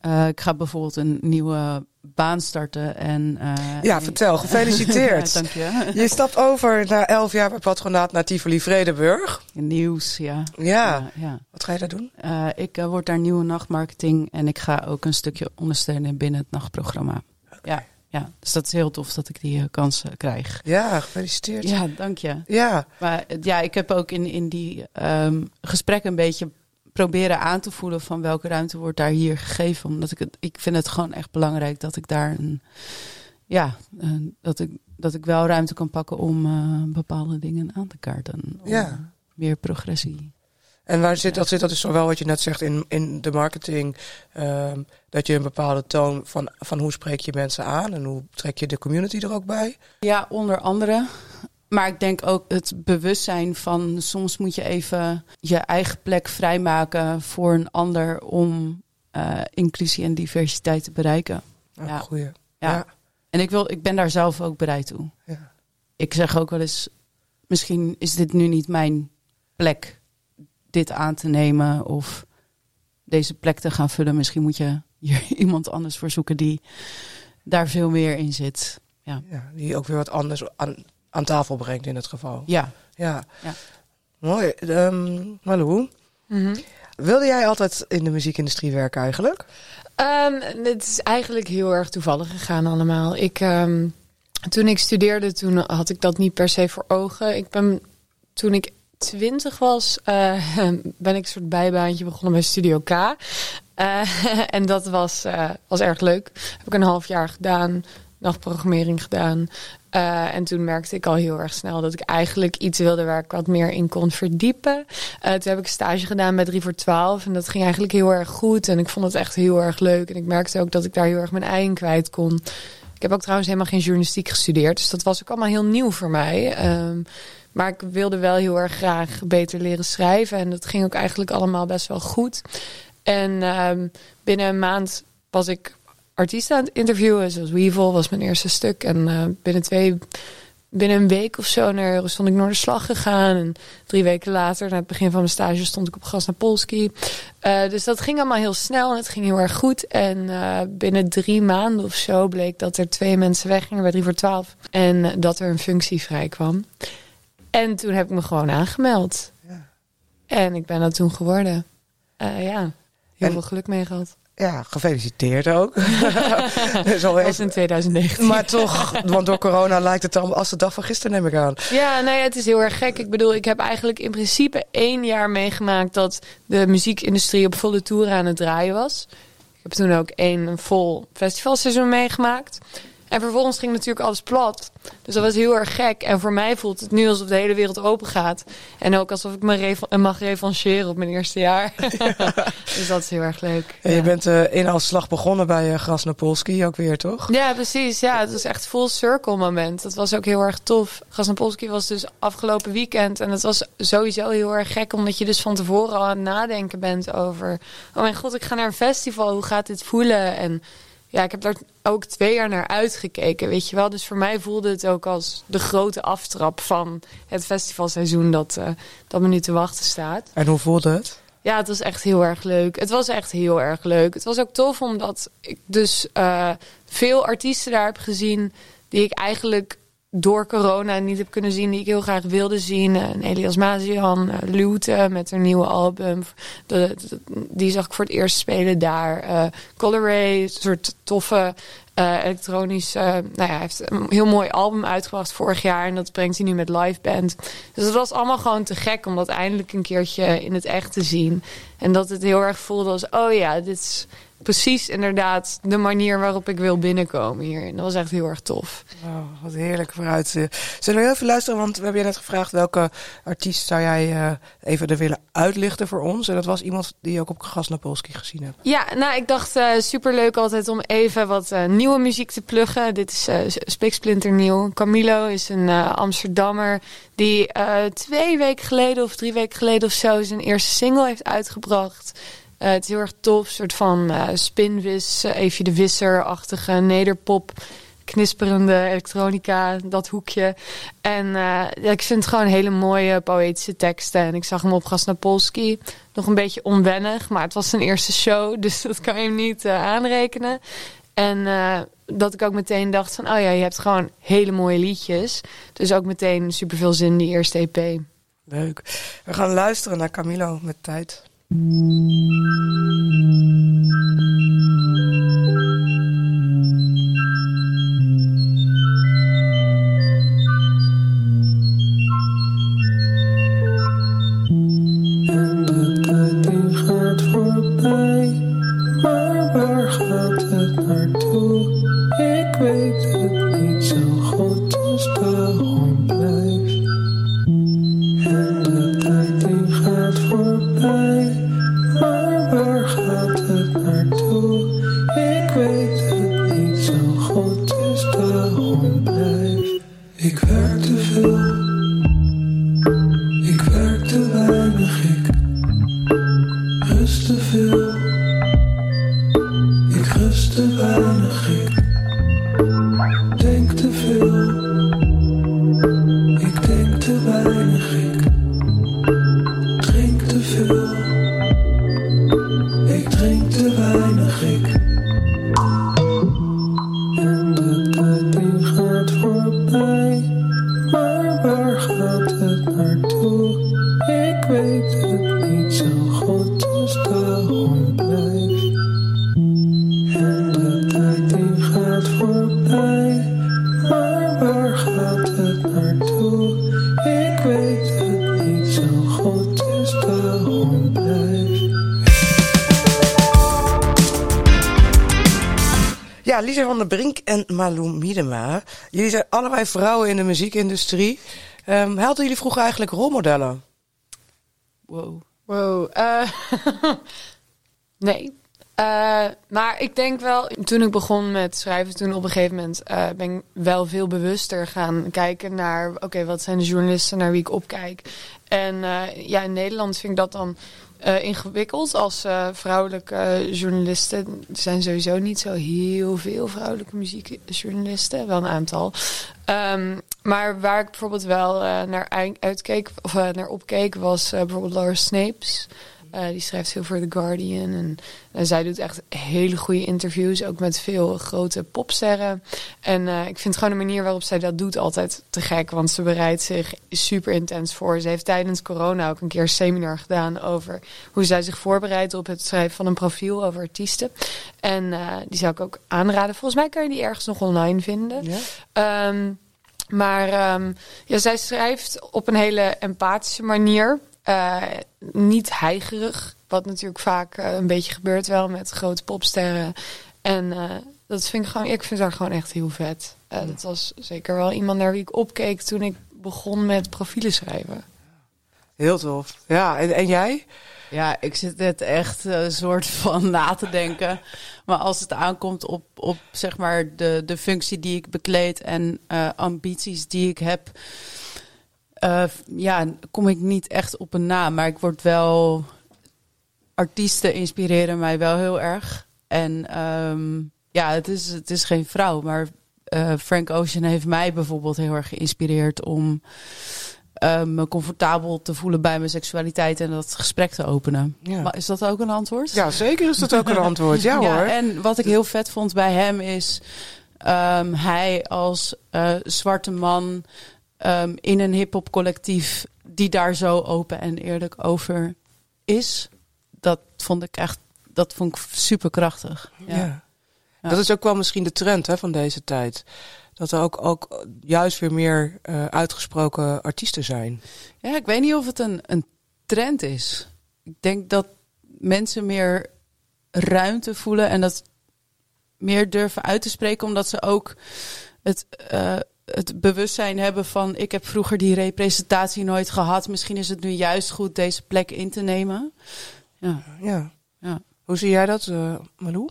Eh, ik ga bijvoorbeeld een nieuwe baan starten. En, eh, Ja, vertel. Gefeliciteerd. ja, dank je. Je stapt over na elf jaar bij patronaat naar Tivoli Vredenburg. Nieuws, ja. Ja. ja. Wat ga je daar doen? Eh, ik eh, word daar nieuwe nachtmarketing en ik ga ook een stukje ondersteunen binnen het nachtprogramma. Ja, ja, dus dat is heel tof dat ik die kans krijg. Ja, gefeliciteerd. Ja, dank je. Ja. Maar ja, ik heb ook in, in die ehm gesprekken een beetje proberen aan te voelen van welke ruimte wordt daar hier gegeven. Omdat ik het, ik vind het gewoon echt belangrijk dat ik daar een, ja, dat ik, dat ik wel ruimte kan pakken om eh, bepaalde dingen aan te kaarten. Om Ja. meer progressie. En waar zit dat? Zit dat dus zowel wat je net zegt in, in de marketing, ehm, dat je een bepaalde toon van, van hoe spreek je mensen aan en hoe trek je de community er ook bij? Ja, onder andere. Maar ik denk ook het bewustzijn van soms moet je even je eigen plek vrijmaken voor een ander om eh, inclusie en diversiteit te bereiken. Ja, Ja. goeie. Ja. Ja. En ik, wil, ik ben daar zelf ook bereid toe. Ja. Ik zeg ook wel eens, misschien is dit nu niet mijn plek dit aan te nemen of deze plek te gaan vullen. Misschien moet je hier iemand anders voor zoeken die daar veel meer in zit. Ja, die ook weer wat anders aan, aan tafel brengt in het geval. Ja, Ja. Ja. Mooi. Ehm Malou, Mhm. wilde jij altijd in de muziekindustrie werken eigenlijk? Ehm, het is eigenlijk heel erg toevallig gegaan allemaal. Ik, ehm, toen ik studeerde, toen had ik dat niet per se voor ogen. Ik ben, toen ik twintig was, eh, ben ik een soort bijbaantje begonnen bij Studio K. Eh, en dat was, eh, was erg leuk. Heb ik een half jaar gedaan, nachtprogrammering gedaan. Eh, en toen merkte ik al heel erg snel dat ik eigenlijk iets wilde waar ik wat meer in kon verdiepen. Eh, toen heb ik stage gedaan bij 3 voor 12 en dat ging eigenlijk heel erg goed. En ik vond het echt heel erg leuk. En ik merkte ook dat ik daar heel erg mijn ei in kwijt kon. Ik heb ook trouwens helemaal geen journalistiek gestudeerd. Dus dat was ook allemaal heel nieuw voor mij. Ehm, maar ik wilde wel heel erg graag beter leren schrijven. En dat ging ook eigenlijk allemaal best wel goed. En ehm, binnen een maand was ik artiesten aan het interviewen. Zoals Weevil was mijn eerste stuk. En eh, binnen twee, binnen een week of zo naar, stond ik Noorderslag gegaan. En drie weken later, na het begin van mijn stage, stond ik op Gas naar Polski. Eh, dus dat ging allemaal heel snel en het ging heel erg goed. En eh, binnen drie maanden of zo bleek dat er twee mensen weggingen bij 3 voor 12. En dat er een functie vrij kwam. En toen heb ik me gewoon aangemeld. Ja. En ik ben dat toen geworden. Ja, heel En- veel geluk mee gehad. Ja, gefeliciteerd ook. Dat is al was in 2019. maar toch, want door corona lijkt het dan als de dag van gisteren, neem ik aan. Ja, nee, het is heel erg gek. Ik bedoel, ik heb eigenlijk in principe één jaar meegemaakt dat de muziekindustrie op volle toer aan het draaien was. Ik heb toen ook één vol festivalseizoen meegemaakt. En vervolgens ging natuurlijk alles plat. Dus dat was heel erg gek. En voor mij voelt het nu alsof de hele wereld open gaat. En ook alsof ik me mag revancheren op mijn eerste jaar. dus dat is heel erg leuk. En je bent eh, in als slag begonnen bij uh, Grasnopolski ook weer, toch? Ja, precies. Ja, het was echt full circle moment. Dat was ook heel erg tof. Gasnapolski was dus afgelopen weekend. En het was sowieso heel erg gek. Omdat je dus van tevoren al aan het nadenken bent over... Oh mijn god, ik ga naar een festival. Hoe gaat dit voelen? En ja, ik heb daar ook twee jaar naar uitgekeken, weet je wel. Dus voor mij voelde het ook als de grote aftrap van het festivalseizoen... dat, eh, dat me nu te wachten staat. En hoe voelde het? Ja, het was echt heel erg leuk. Het was echt heel erg leuk. Het was ook tof omdat ik dus eh, veel artiesten daar heb gezien die ik eigenlijk door corona niet heb kunnen zien, die ik heel graag wilde zien. En Elias Mazian, uh, Lute met haar nieuwe album. Die zag ik voor het eerst spelen daar. Eh Ray, een soort toffe eh elektronisch. eh, nou ja, hij heeft een heel mooi album uitgebracht vorig jaar. En dat brengt hij nu met live band. Dus het was allemaal gewoon te gek om dat eindelijk een keertje in het echt te zien. En dat het heel erg voelde als: oh ja, dit is precies inderdaad de manier waarop ik wil binnenkomen hier. En dat was echt heel erg tof. Oh, wat heerlijk vooruit. eh. Zullen we heel even luisteren, want we hebben je net gevraagd welke artiest zou jij eh, even er willen uitlichten voor ons. En dat was iemand die je ook op Grasnopolski gezien hebt. Ja, nou, ik dacht uh, superleuk altijd om even wat uh, nieuwe muziek te pluggen. Dit is Spiksplinter nieuw. Camilo is een Amsterdammer die twee weken geleden of drie weken geleden of zo zijn eerste single heeft uitgebracht. Uh, het is heel erg tof, soort van uh, spinvis, uh, even de wisser-achtige nederpop, knisperende elektronica, dat hoekje. En ik vind het gewoon hele mooie poëtische teksten. En ik zag hem op Gasnapolski, nog een beetje onwennig, maar het was zijn eerste show, dus dat kan je hem niet aanrekenen. En dat ik ook meteen dacht van, oh ja, je hebt gewoon hele mooie liedjes. Dus ook meteen superveel zin in die eerste EP. Leuk. We gaan luisteren naar Camilo met tijd. Thank you. Vrouwen in de muziekindustrie. Hadden jullie vroeger eigenlijk rolmodellen? Wow. Wow. eh, nee. Eh, maar ik denk wel, toen ik begon met schrijven, toen op een gegeven moment eh, ben ik wel veel bewuster gaan kijken naar, oké, wat zijn de journalisten naar wie ik opkijk. En ja, in Nederland vind ik dat dan eh, ingewikkeld als eh, vrouwelijke journalisten. Er zijn sowieso niet zo heel veel vrouwelijke muziekjournalisten, wel een aantal. Ehm, maar waar ik bijvoorbeeld wel eh, naar uitkeek, of eh, naar opkeek, was eh, bijvoorbeeld Laura Snapes. Eh, die schrijft veel voor The Guardian. En, en zij doet echt hele goede interviews, ook met veel grote popsterren. En eh, ik vind gewoon de manier waarop zij dat doet altijd te gek. Want ze bereidt zich super intens voor. Ze heeft tijdens corona ook een keer een seminar gedaan over hoe zij zich voorbereidt op het schrijven van een profiel over artiesten. En eh, die zou ik ook aanraden. Volgens mij kan je die ergens nog online vinden. Ja. Ehm, maar ehm, ja, zij schrijft op een hele empathische manier. Eh, niet heigerig. Wat natuurlijk vaak eh, een beetje gebeurt wel met grote popsterren. En eh, dat vind ik gewoon, ik vind haar gewoon echt heel vet. Eh, Dat was zeker wel iemand naar wie ik opkeek toen ik begon met profielen schrijven. Heel tof. Ja, en, en jij? Ja, ik zit net echt een soort van na te denken. Maar als het aankomt op, op zeg maar de, de functie die ik bekleed en eh, ambities die ik heb, eh, ja, kom ik niet echt op een naam. Maar ik word wel. Artiesten inspireren mij wel heel erg. En ehm, ja, het is, het is geen vrouw, maar eh, Frank Ocean heeft mij bijvoorbeeld heel erg geïnspireerd om eh, me comfortabel te voelen bij mijn seksualiteit en dat gesprek te openen. Ja. Maar is dat ook een antwoord? Ja, zeker is dat ook een antwoord. Ja, hoor. En wat ik heel vet vond bij hem is ehm, hij als zwarte man ehm, in een hip-hop collectief die daar zo open en eerlijk over is. Dat vond ik echt, dat vond ik super krachtig. Ja. Ja. Ja. Dat is ook wel misschien de trend hè, van deze tijd. Dat er ook, ook juist weer meer eh, uitgesproken artiesten zijn. Ja, ik weet niet of het een, een trend is. Ik denk dat mensen meer ruimte voelen en dat meer durven uit te spreken, omdat ze ook het, eh, het bewustzijn hebben van: ik heb vroeger die representatie nooit gehad. Misschien is het nu juist goed deze plek in te nemen. Ja, Ja. ja. Hoe zie jij dat, eh Malou?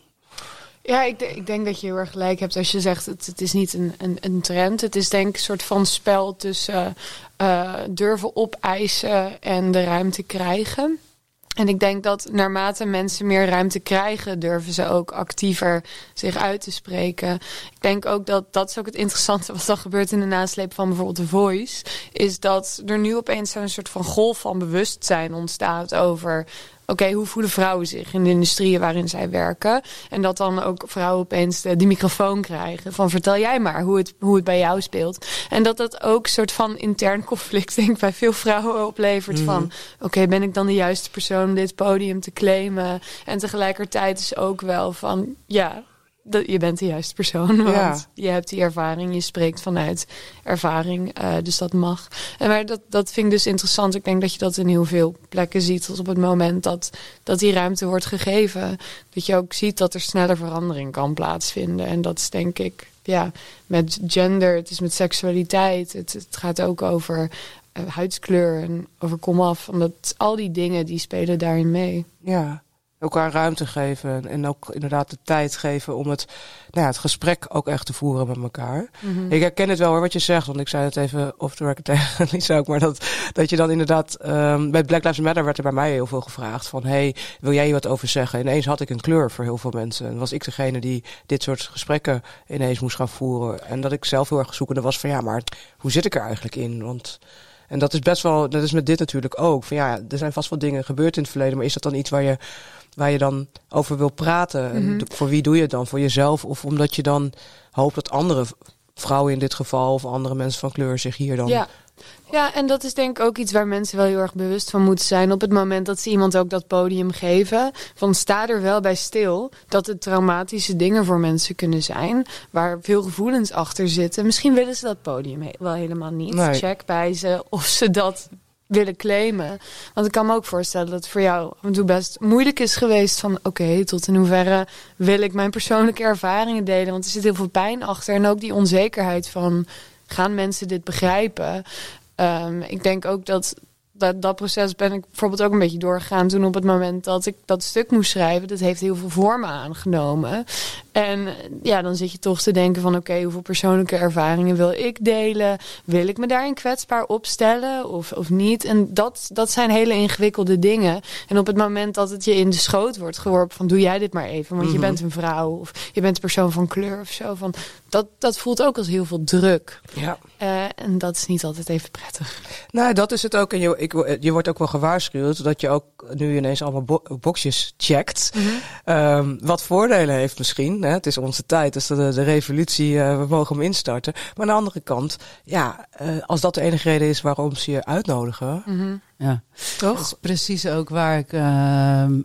Ja, ik, de- ik denk dat je heel erg gelijk hebt als je zegt het, het is niet een, een, een trend. Het is denk ik een soort van spel tussen eh, durven opeisen en de ruimte krijgen. En ik denk dat naarmate mensen meer ruimte krijgen, durven ze ook actiever zich uit te spreken. Ik denk ook dat dat is ook het interessante wat dan gebeurt in de nasleep van bijvoorbeeld The Voice. Is dat er nu opeens zo'n soort van golf van bewustzijn ontstaat over oké, hoe voelen vrouwen zich in de industrieën waarin zij werken? En dat dan ook vrouwen opeens de, die microfoon krijgen van vertel jij maar hoe het, hoe het bij jou speelt. En dat dat ook een soort van intern conflict denk ik bij veel vrouwen oplevert van oké, ben ik dan de juiste persoon om dit podium te claimen? En tegelijkertijd is ook wel van ja, dat, je bent de juiste persoon, want Ja. je hebt die ervaring, je spreekt vanuit ervaring, eh, dus dat mag. En maar dat, dat vind ik dus interessant. Ik denk dat je dat in heel veel plekken ziet, tot op het moment dat, dat die ruimte wordt gegeven, dat je ook ziet dat er sneller verandering kan plaatsvinden. En dat is denk ik, ja, met gender, het is met seksualiteit, het, het gaat ook over eh, huidskleur en over komaf, omdat al die dingen die spelen daarin mee. Ja. Elkaar ruimte geven en ook inderdaad de tijd geven om het, nou ja, het gesprek ook echt te voeren met elkaar. Mhm. Ik herken het wel hoor, wat je zegt, want ik zei het even off the record tegen Lisa ook, maar dat, dat je dan inderdaad, ehm, bij Black Lives Matter werd er bij mij heel veel gevraagd van, hey, wil jij hier wat over zeggen? Ineens had ik een kleur voor heel veel mensen en was ik degene die dit soort gesprekken ineens moest gaan voeren. En dat ik zelf heel erg zoekende was van, ja, maar hoe zit ik er eigenlijk in? Want en dat is best wel, dat is met dit natuurlijk ook. Van ja, er zijn vast wel dingen gebeurd in het verleden, maar is dat dan iets waar je, waar je dan over wil praten? En Mhm. voor wie doe je het dan? Voor jezelf? Of omdat je dan hoopt dat andere vrouwen in dit geval of andere mensen van kleur zich hier dan. Ja. ja, en dat is denk ik ook iets waar mensen wel heel erg bewust van moeten zijn. Op het moment dat ze iemand ook dat podium geven. Van sta er wel bij stil dat het traumatische dingen voor mensen kunnen zijn. Waar veel gevoelens achter zitten. Misschien willen ze dat podium he- wel helemaal niet. Nee. Check bij ze of ze dat willen claimen. Want ik kan me ook voorstellen dat het voor jou af en toe best moeilijk is geweest. Van oké, tot in hoeverre wil ik mijn persoonlijke ervaringen delen. Want er zit heel veel pijn achter. En ook die onzekerheid van gaan mensen dit begrijpen? Ehm, ik denk ook dat, dat dat proces ben ik bijvoorbeeld ook een beetje doorgegaan toen op het moment dat ik dat stuk moest schrijven. Dat heeft heel veel vormen aangenomen. En ja, dan zit je toch te denken van oké, hoeveel persoonlijke ervaringen wil ik delen? Wil ik me daarin kwetsbaar opstellen of, of niet? En dat, dat zijn hele ingewikkelde dingen. En op het moment dat het je in de schoot wordt geworpen van doe jij dit maar even, want je Mhm. bent een vrouw of je bent een persoon van kleur of zo. Van, dat, dat voelt ook als heel veel druk. ja. Eh, en dat is niet altijd even prettig. Nou, dat is het ook. En je, ik, je wordt ook wel gewaarschuwd dat je ook nu ineens allemaal bo boxjes checkt. Ehm, wat voordelen heeft misschien. Hè? Het is onze tijd, dus de, de revolutie, eh, we mogen hem instarten. Maar aan de andere kant, ja, eh, als dat de enige reden is waarom ze je uitnodigen, Ja, dat toch? is precies ook waar ik, eh,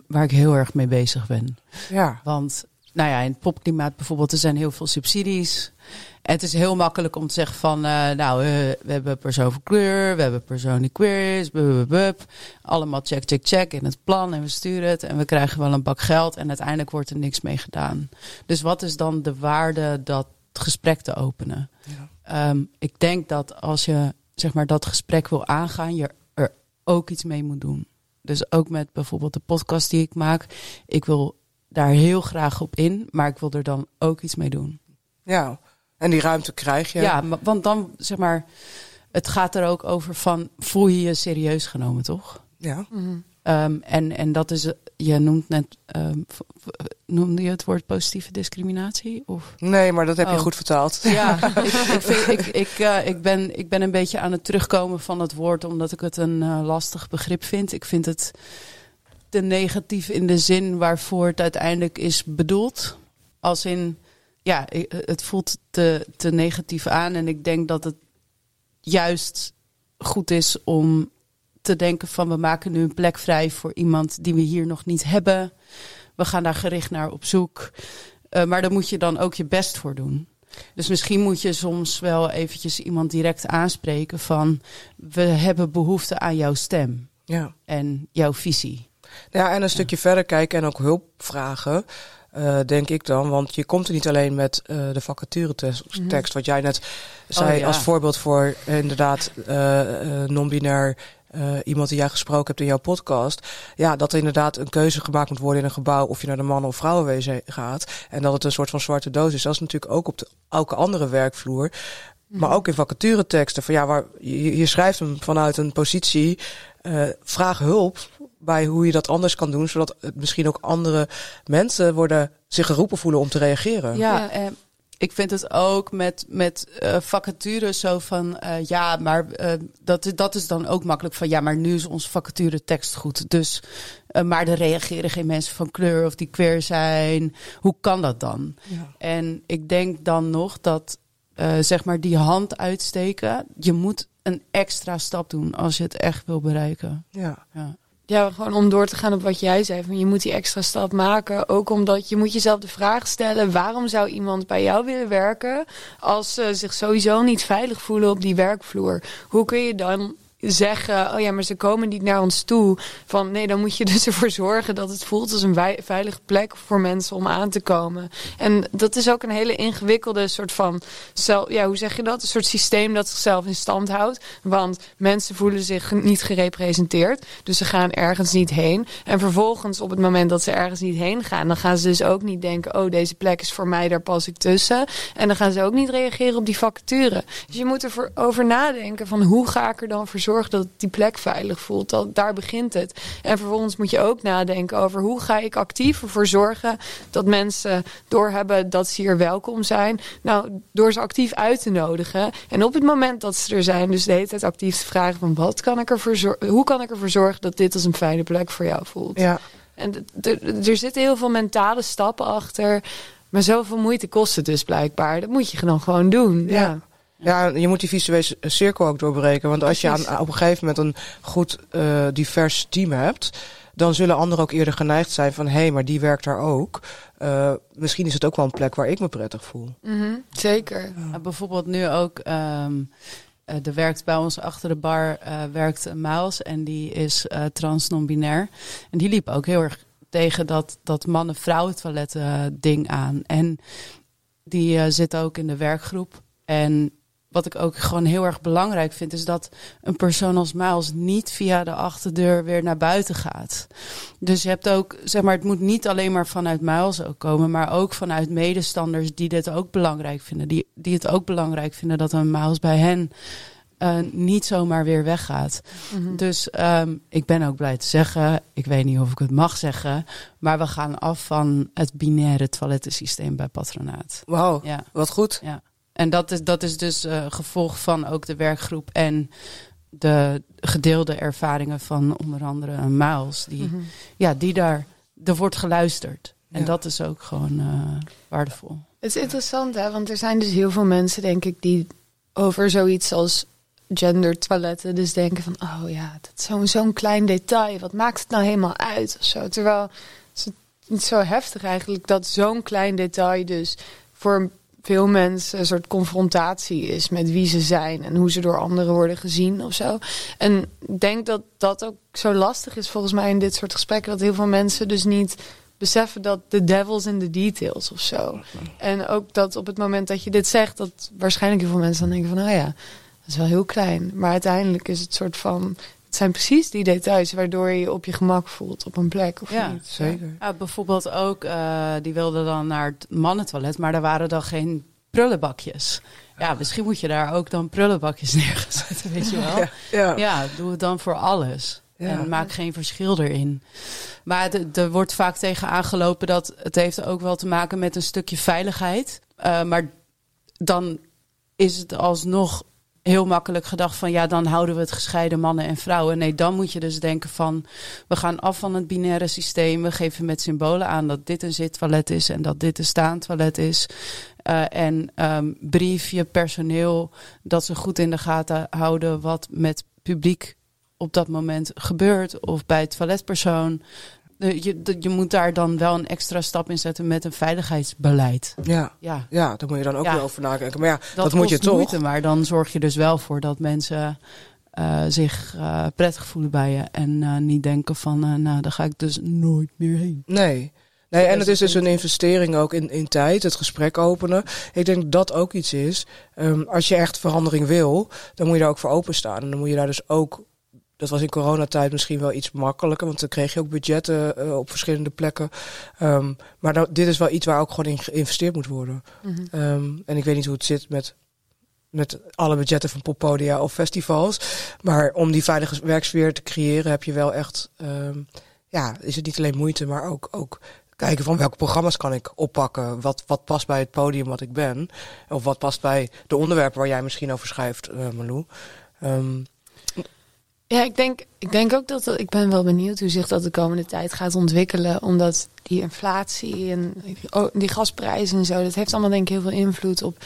waar ik heel erg mee bezig ben. Ja, Want nou ja, in het popklimaat bijvoorbeeld, er zijn heel veel subsidies. En het is heel makkelijk om te zeggen van, eh, nou, eh, we hebben persoon van kleur, we hebben persoon die queer is, bub, allemaal check, check, check in het plan en we sturen het en we krijgen wel een bak geld en uiteindelijk wordt er niks mee gedaan. Dus wat is dan de waarde dat gesprek te openen? Ja. Ehm, ik denk dat als je zeg maar dat gesprek wil aangaan, je er ook iets mee moet doen. Dus ook met bijvoorbeeld de podcast die ik maak. Ik wil daar heel graag op in, maar ik wil er dan ook iets mee doen. ja. En die ruimte krijg je. Ja, maar- want dan zeg maar, het gaat er ook over van voel je je serieus genomen, toch? ja. Ehm, en, en dat is, je noemt net, ehm, noemde je het woord positieve discriminatie? Of? Nee, maar dat heb je Oh. goed vertaald. Ja, ik, ik, vind, ik, ik, eh, ik, ben, ik ben een beetje aan het terugkomen van het woord, omdat ik het een eh, lastig begrip vind. Ik vind het te negatief in de zin waarvoor het uiteindelijk is bedoeld. Als in, ja, het voelt te, te negatief aan. En ik denk dat het juist goed is om te denken van we maken nu een plek vrij voor iemand die we hier nog niet hebben. We gaan daar gericht naar op zoek. Eh, maar daar moet je dan ook je best voor doen. Dus misschien moet je soms wel eventjes iemand direct aanspreken van we hebben behoefte aan jouw stem Ja. en jouw visie. Ja, en een stukje verder kijken en ook hulp vragen, eh, denk ik dan. Want je komt er niet alleen met eh, de vacaturetekst, Mhm. tekst, wat jij net zei Oh, ja. als voorbeeld voor eh, inderdaad eh, non-binair. iemand die jij gesproken hebt in jouw podcast. Ja, dat er inderdaad een keuze gemaakt moet worden in een gebouw. of je naar de mannen- of vrouwenwezen gaat. En dat het een soort van zwarte doos is. Dat is natuurlijk ook op de, elke andere werkvloer. Maar ook in vacatureteksten. Van ja, waar, je, je schrijft hem vanuit een positie. Eh, vraag hulp bij hoe je dat anders kan doen. Zodat het misschien ook andere mensen worden, zich geroepen voelen om te reageren. Ja, Ja. eh, ik vind het ook met, met eh, vacatures zo van eh, ja, maar eh, dat, is- dat is dan ook makkelijk van ja, maar nu is onze vacature tekst goed. Dus, eh, maar er reageren geen mensen van kleur of die queer zijn. Hoe kan dat dan? Ja. En ik denk dan nog dat eh, zeg maar die hand uitsteken. Je moet een extra stap doen als je het echt wil bereiken. Ja. Ja. Ja, gewoon om door te gaan op wat jij zei. Van je moet die extra stap maken. Ook omdat je moet jezelf de vraag stellen... waarom zou iemand bij jou willen werken... als ze zich sowieso niet veilig voelen op die werkvloer? Hoe kun je dan zeggen, oh ja, maar ze komen niet naar ons toe. Van nee, dan moet je dus ervoor zorgen dat het voelt als een veilige plek voor mensen om aan te komen. En dat is ook een hele ingewikkelde soort van, ja, hoe zeg je dat? Een soort systeem dat zichzelf in stand houdt. Want mensen voelen zich niet gerepresenteerd, dus ze gaan ergens niet heen. En vervolgens, op het moment dat ze ergens niet heen gaan, dan gaan ze dus ook niet denken, oh, deze plek is voor mij, daar pas ik tussen. En dan gaan ze ook niet reageren op die vacature. Dus je moet ervoor over nadenken van hoe ga ik er dan voor zorgen dat die plek veilig voelt. Dat, daar begint het. En vervolgens moet je ook nadenken over hoe ga ik actief ervoor zorgen dat mensen doorhebben dat ze hier welkom zijn. Nou, door ze actief uit te nodigen. En op het moment dat ze er zijn, dus de hele tijd actief te vragen van wat kan ik ervoor zorgen, hoe kan ik ervoor zorgen dat dit als een fijne plek voor jou voelt. Ja. En er zitten heel veel mentale stappen achter. Maar zoveel moeite kost het dus blijkbaar. Dat moet je dan gewoon doen. Ja. Ja. Ja, je moet die visuele cirkel ook doorbreken. Want als je aan, op een gegeven moment een goed eh, divers team hebt, dan zullen anderen ook eerder geneigd zijn van hé, hey, maar die werkt daar ook. Eh, misschien is het ook wel een plek waar ik me prettig voel. Mhm, zeker. Uh, bijvoorbeeld nu ook, ehm uh, er werkt bij ons achter de bar, uh, werkt Miles en die is uh, trans non-binair. En die liep ook heel erg tegen dat, dat mannen-vrouwen toiletten ding aan. En die uh, zit ook in de werkgroep. En wat ik ook gewoon heel erg belangrijk vind, is dat een persoon als Miles niet via de achterdeur weer naar buiten gaat. Dus je hebt ook, zeg maar, het moet niet alleen maar vanuit Miles ook komen, maar ook vanuit medestanders die dit ook belangrijk vinden. Die, die het ook belangrijk vinden dat een Miles bij hen uh, niet zomaar weer weggaat. Mm-hmm. Dus um, ik ben ook blij te zeggen, ik weet niet of ik het mag zeggen, maar we gaan af van het binaire toilettensysteem bij patronaat. Wauw, ja. wat goed. Ja. En dat is, dat is dus uh, gevolg van ook de werkgroep en de gedeelde ervaringen van onder andere Miles. Die, mm-hmm. ja, die daar, er wordt geluisterd. En ja. dat is ook gewoon uh, waardevol. Het is interessant, hè? Want er zijn dus heel veel mensen, denk ik, die over zoiets als gendertoiletten dus denken van... oh ja, dat is zo'n zo'n klein detail. Wat maakt het nou helemaal uit of zo? Terwijl het is niet zo heftig eigenlijk dat zo'n klein detail dus... voor veel mensen een soort confrontatie is met wie ze zijn... en hoe ze door anderen worden gezien of zo. En ik denk dat dat ook zo lastig is volgens mij in dit soort gesprekken... dat heel veel mensen dus niet beseffen dat de devil's in the details of zo. En ook dat op het moment dat je dit zegt... dat waarschijnlijk heel veel mensen dan denken van... oh ja, dat is wel heel klein. Maar uiteindelijk is het soort van... het zijn precies die details waardoor je je op je gemak voelt op een plek of ja, niet. Zeker. Ja, bijvoorbeeld ook, uh, die wilden dan naar het mannentoilet... maar daar waren dan geen prullenbakjes. Ja, misschien moet je daar ook dan prullenbakjes neerzetten, weet je wel. Ja, ja. ja doe het dan voor alles. Ja. En maak geen verschil erin. Maar er wordt vaak tegen aangelopen dat het heeft ook wel te maken met een stukje veiligheid. Uh, maar dan is het alsnog heel makkelijk gedacht van ja, dan houden we het gescheiden mannen en vrouwen. Nee, dan moet je dus denken van we gaan af van het binaire systeem. We geven met symbolen aan dat dit een zittoilet is en dat dit een staantoilet is. Uh, en um, brief je personeel dat ze goed in de gaten houden wat met publiek op dat moment gebeurt of bij toiletpersoon. Je, je moet daar dan wel een extra stap in zetten met een veiligheidsbeleid. Ja, ja. ja daar moet je dan ook Ja. wel over nadenken. Maar ja, dat, Dat, moet je toch. moeite, maar dan zorg je dus wel voor dat mensen eh, zich eh, prettig voelen bij je. En eh, niet denken van, eh, nou, daar ga ik dus nooit meer heen. Nee. Nee, en het is dus een- een investering ook in, in tijd, het gesprek openen. Ik denk dat dat ook iets is. Ehm, als je echt verandering wil, dan moet je daar ook voor openstaan. En dan moet je daar dus ook, dat was in coronatijd misschien wel iets makkelijker, want dan kreeg je ook budgetten eh, op verschillende plekken. Ehm, maar nou, dit is wel iets waar ook gewoon in geïnvesteerd moet worden. Mhm. Ehm, en ik weet niet hoe het zit met, met alle budgetten van poppodia of festivals. Maar om die veilige werksfeer te creëren heb je wel echt... ehm, ja, is het niet alleen moeite, maar ook, ook kijken van welke programma's kan ik oppakken. Wat, wat past bij het podium wat ik ben. Of wat past bij de onderwerpen waar jij misschien over schrijft, Malou. Ja, ik denk, ik denk ook dat ik ben wel benieuwd hoe zich dat de komende tijd gaat ontwikkelen. Omdat die inflatie en die gasprijzen en zo, dat heeft allemaal denk ik heel veel invloed op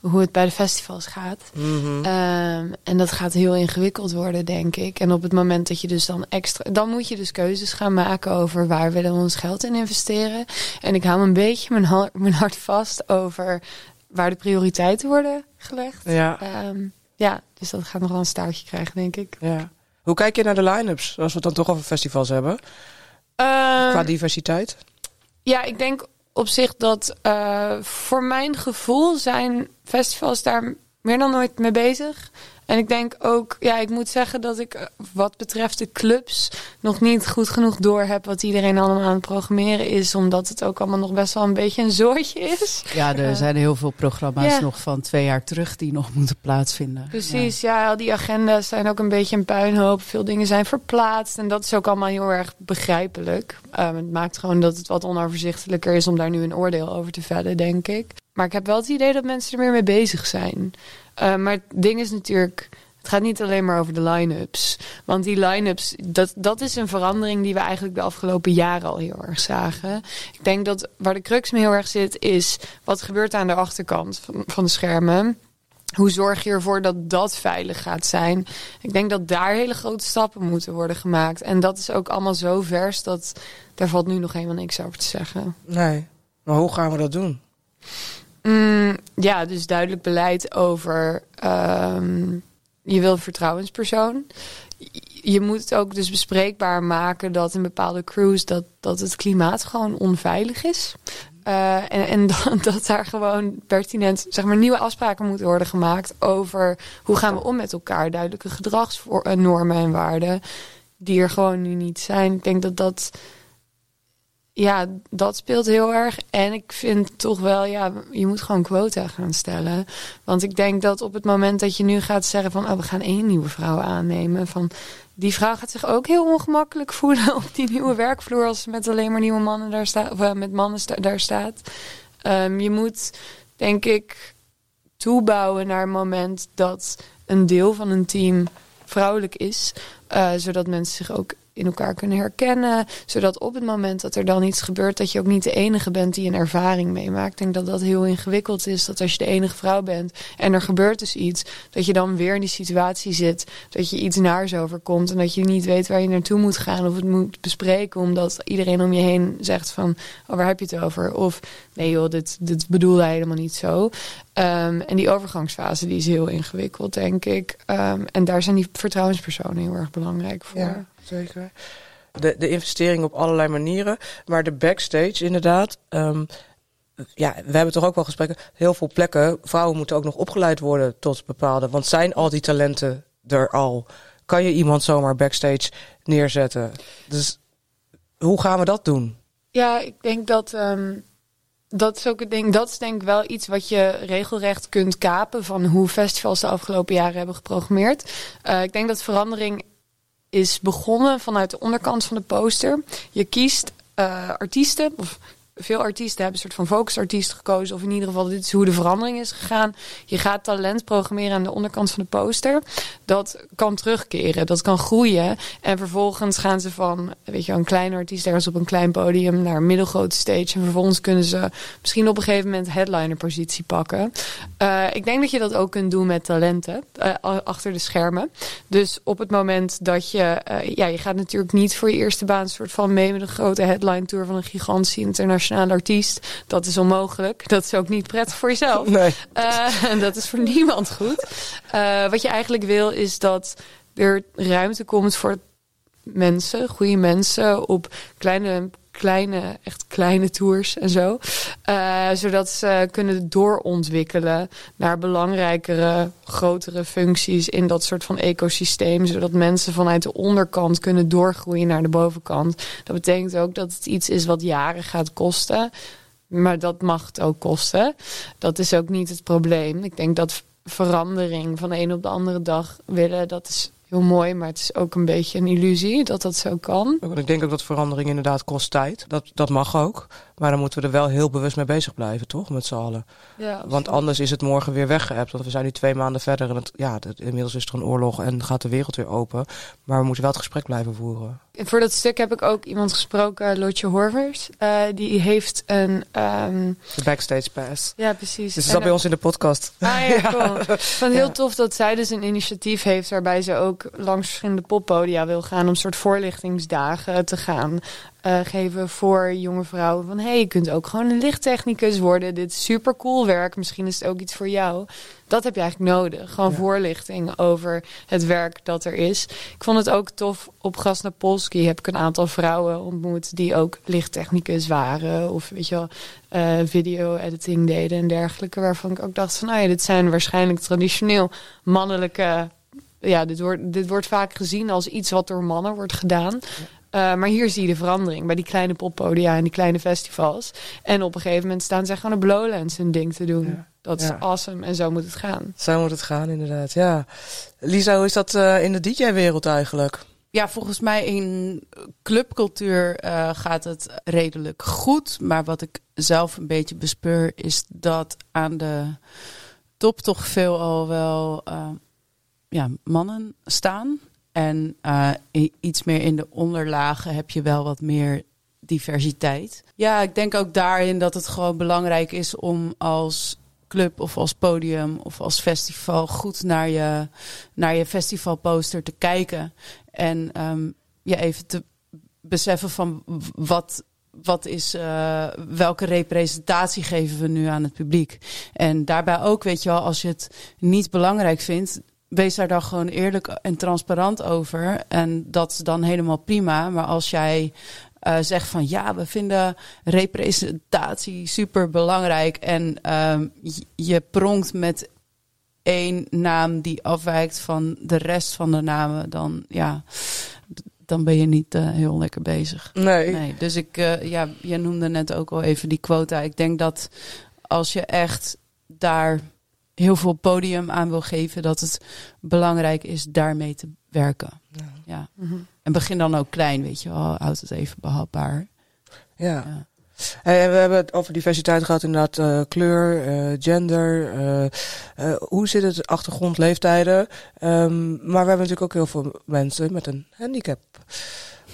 hoe het bij de festivals gaat. mhm. Ehm, en dat gaat heel ingewikkeld worden, denk ik. En op het moment dat je dus dan extra... Dan moet je dus keuzes gaan maken over waar willen we ons geld in investeren. En ik hou een beetje mijn, hart- mijn hart vast over waar de prioriteiten worden gelegd. ja. Ehm, ja, dus dat gaat nog wel een staartje krijgen, denk ik. Ja. Hoe kijk je naar de line-ups, als we het dan toch over festivals hebben? Ehm, Qua diversiteit? Ja, ik denk op zich dat eh, voor mijn gevoel zijn festivals daar meer dan nooit mee bezig. En ik denk ook, ja, ik moet zeggen dat ik eh, wat betreft de clubs nog niet goed genoeg door heb wat iedereen allemaal aan het programmeren is. Omdat het ook allemaal nog best wel een beetje een zooitje is. Ja, er Eh, zijn heel veel programma's nog van twee jaar terug die nog moeten plaatsvinden. Precies, ja. al die agenda's zijn ook een beetje een puinhoop. Veel dingen zijn verplaatst en dat is ook allemaal heel erg begrijpelijk. Ehm, het maakt gewoon dat het wat onoverzichtelijker is om daar nu een oordeel over te vellen, denk ik. Maar ik heb wel het idee dat mensen er meer mee bezig zijn. Ehm, maar het ding is natuurlijk, het gaat niet alleen maar over de line-ups. Want die line-ups, dat, dat is een verandering die we eigenlijk de afgelopen jaren al heel erg zagen. Ik denk dat waar de crux me heel erg zit, is wat gebeurt aan de achterkant van, van de schermen. Hoe zorg je ervoor dat dat veilig gaat zijn? Ik denk dat daar hele grote stappen moeten worden gemaakt. En dat is ook allemaal zo vers dat daar valt nu nog helemaal niks over te zeggen. Nee. Maar hoe gaan we dat doen? Mm, ja, dus duidelijk beleid over ehm, je wil een vertrouwenspersoon. Je- moet het ook dus bespreekbaar maken dat in bepaalde crews dat, dat het klimaat gewoon onveilig is. Eh, en en dat, dat daar gewoon pertinent zeg maar, nieuwe afspraken moeten worden gemaakt over hoe gaan we om met elkaar. Duidelijke gedragsnormen en waarden die er gewoon nu niet zijn. Ik denk dat dat ja, dat speelt heel erg. En ik vind toch wel, ja, je moet gewoon quota gaan stellen. Want ik denk dat op het moment dat je nu gaat zeggen van, oh, we gaan één nieuwe vrouw aannemen, van die vrouw gaat zich ook heel ongemakkelijk voelen op die nieuwe werkvloer als ze met alleen maar nieuwe mannen daar staat, of eh, met mannen daar staat. Ehm, je moet, denk ik, toebouwen naar een moment dat een deel van een team vrouwelijk is, eh, zodat mensen zich ook in elkaar kunnen herkennen. Zodat op het moment dat er dan iets gebeurt, dat je ook niet de enige bent die een ervaring meemaakt. Ik denk dat dat heel ingewikkeld is. Dat als je de enige vrouw bent en er gebeurt dus iets, dat je dan weer in die situatie zit. Dat je iets naars overkomt en dat je niet weet waar je naartoe moet gaan of het moet bespreken. Omdat iedereen om je heen zegt van, oh, waar heb je het over? Of nee joh, dit, dit bedoelde hij helemaal niet zo. Ehm, en die overgangsfase die is heel ingewikkeld, denk ik. Ehm, en daar zijn die vertrouwenspersonen heel erg belangrijk voor. Zeker. De, de investering op allerlei manieren. Maar de backstage, inderdaad. ehm, ja, we hebben toch ook wel gesprekken. Heel veel plekken. Vrouwen moeten ook nog opgeleid worden tot bepaalde. Want zijn al die talenten er al? Kan je iemand zomaar backstage neerzetten? Dus hoe gaan we dat doen? Ja, ik denk dat ehm, dat is ook het ding. Dat is denk ik wel iets wat je regelrecht kunt kapen van hoe festivals de afgelopen jaren hebben geprogrammeerd. Eh, ik denk dat verandering is begonnen vanuit de onderkant van de poster. Je kiest eh, artiesten, of veel artiesten hebben een soort van focusartiest gekozen. Of in ieder geval, dit is hoe de verandering is gegaan. Je gaat talent programmeren aan de onderkant van de poster. Dat kan terugkeren, dat kan groeien. En vervolgens gaan ze van weet je, een kleine artiest ergens op een klein podium naar een middelgrote stage. En vervolgens kunnen ze misschien op een gegeven moment headliner-positie pakken. Eh, ik denk dat je dat ook kunt doen met talenten eh, achter de schermen. Dus op het moment dat je, eh, ja, je gaat natuurlijk niet voor je eerste baan een soort van mee met een grote headline tour van een gigantische internationale artiest. Dat is onmogelijk. Dat is ook niet prettig voor jezelf. Nee. Eh, en dat is voor niemand goed. Eh, wat je eigenlijk wil is dat er ruimte komt voor mensen, goede mensen op kleine, kleine, echt kleine tours en zo. Eh, zodat ze kunnen doorontwikkelen naar belangrijkere, grotere functies in dat soort van ecosysteem. Zodat mensen vanuit de onderkant kunnen doorgroeien naar de bovenkant. Dat betekent ook dat het iets is wat jaren gaat kosten. Maar dat mag het ook kosten. Dat is ook niet het probleem. Ik denk dat verandering van de een op de andere dag willen, dat is heel mooi, maar het is ook een beetje een illusie dat dat zo kan. Ik denk ook dat verandering inderdaad kost tijd. Dat, dat mag ook. Maar dan moeten we er wel heel bewust mee bezig blijven, toch? Met z'n allen. Ja, Want anders is het morgen weer weggeëpt. Want we zijn nu twee maanden verder. En het, ja, het- inmiddels is er een oorlog en gaat de wereld weer open. Maar we moeten wel het gesprek blijven voeren. En voor dat stuk heb ik ook iemand gesproken, Lotje Horvers. Eh, die heeft een. ehm, De backstage pass. ja, precies. Dus ze En zat bij ons in de podcast. Ah ja, cool. Het heel Ja. tof dat zij dus een initiatief heeft waarbij ze ook langs verschillende poppodia wil gaan om soort voorlichtingsdagen te gaan eh, geven voor jonge vrouwen. Van hé, hey, je kunt ook gewoon een lichttechnicus worden. Dit is super cool werk. Misschien is het ook iets voor jou. Dat heb je eigenlijk nodig. Gewoon voorlichting over het werk dat er is. Ik vond het ook tof. Op Gasnapolski heb ik een aantal vrouwen ontmoet die ook lichttechnicus waren. Of weet je wel, eh, video-editing deden en dergelijke. Waarvan ik ook dacht van, nou ja, dit zijn waarschijnlijk traditioneel mannelijke... Ja, dit wordt, dit wordt vaak gezien als iets wat door mannen wordt gedaan. Uh, maar hier zie je de verandering bij die kleine poppodia en die kleine festivals. En op een gegeven moment staan ze gewoon op Lowlands hun ding te doen. Ja. Dat is Ja. awesome en zo moet het gaan. Zo moet het gaan, inderdaad. Ja. Lisa, hoe is dat eh, in de DJ-wereld eigenlijk? Ja, volgens mij in clubcultuur eh, gaat het redelijk goed. Maar wat ik zelf een beetje bespeur is dat aan de top toch veel al wel eh, ja, mannen staan. En eh, iets meer in de onderlagen heb je wel wat meer diversiteit. Ja, ik denk ook daarin dat het gewoon belangrijk is om als club of als podium of als festival goed naar je, naar je festivalposter te kijken. En ehm, je even te beseffen van wat, wat is, eh, welke representatie geven we nu aan het publiek. En daarbij ook, weet je wel, als je het niet belangrijk vindt, wees daar dan gewoon eerlijk en transparant over. En dat is dan helemaal prima. Maar als jij eh, zegt van ja, we vinden representatie super belangrijk en ehm, je- pronkt met één naam die afwijkt van de rest van de namen, dan ja, dan ben je niet eh, heel lekker bezig. Nee. Nee, dus ik, eh, ja, je noemde net ook al even die quota. Ik denk dat als je echt daar heel veel podium aan wil geven, dat het belangrijk is daarmee te werken. Ja. En begin dan ook klein, weet je wel. Houd het even behapbaar. Ja. Ja. Hey, en we hebben het over diversiteit gehad, inderdaad. eh, kleur, eh, gender. eh, eh, hoe zit het? Achtergrond, leeftijden. Ehm, maar we hebben natuurlijk ook heel veel mensen met een handicap.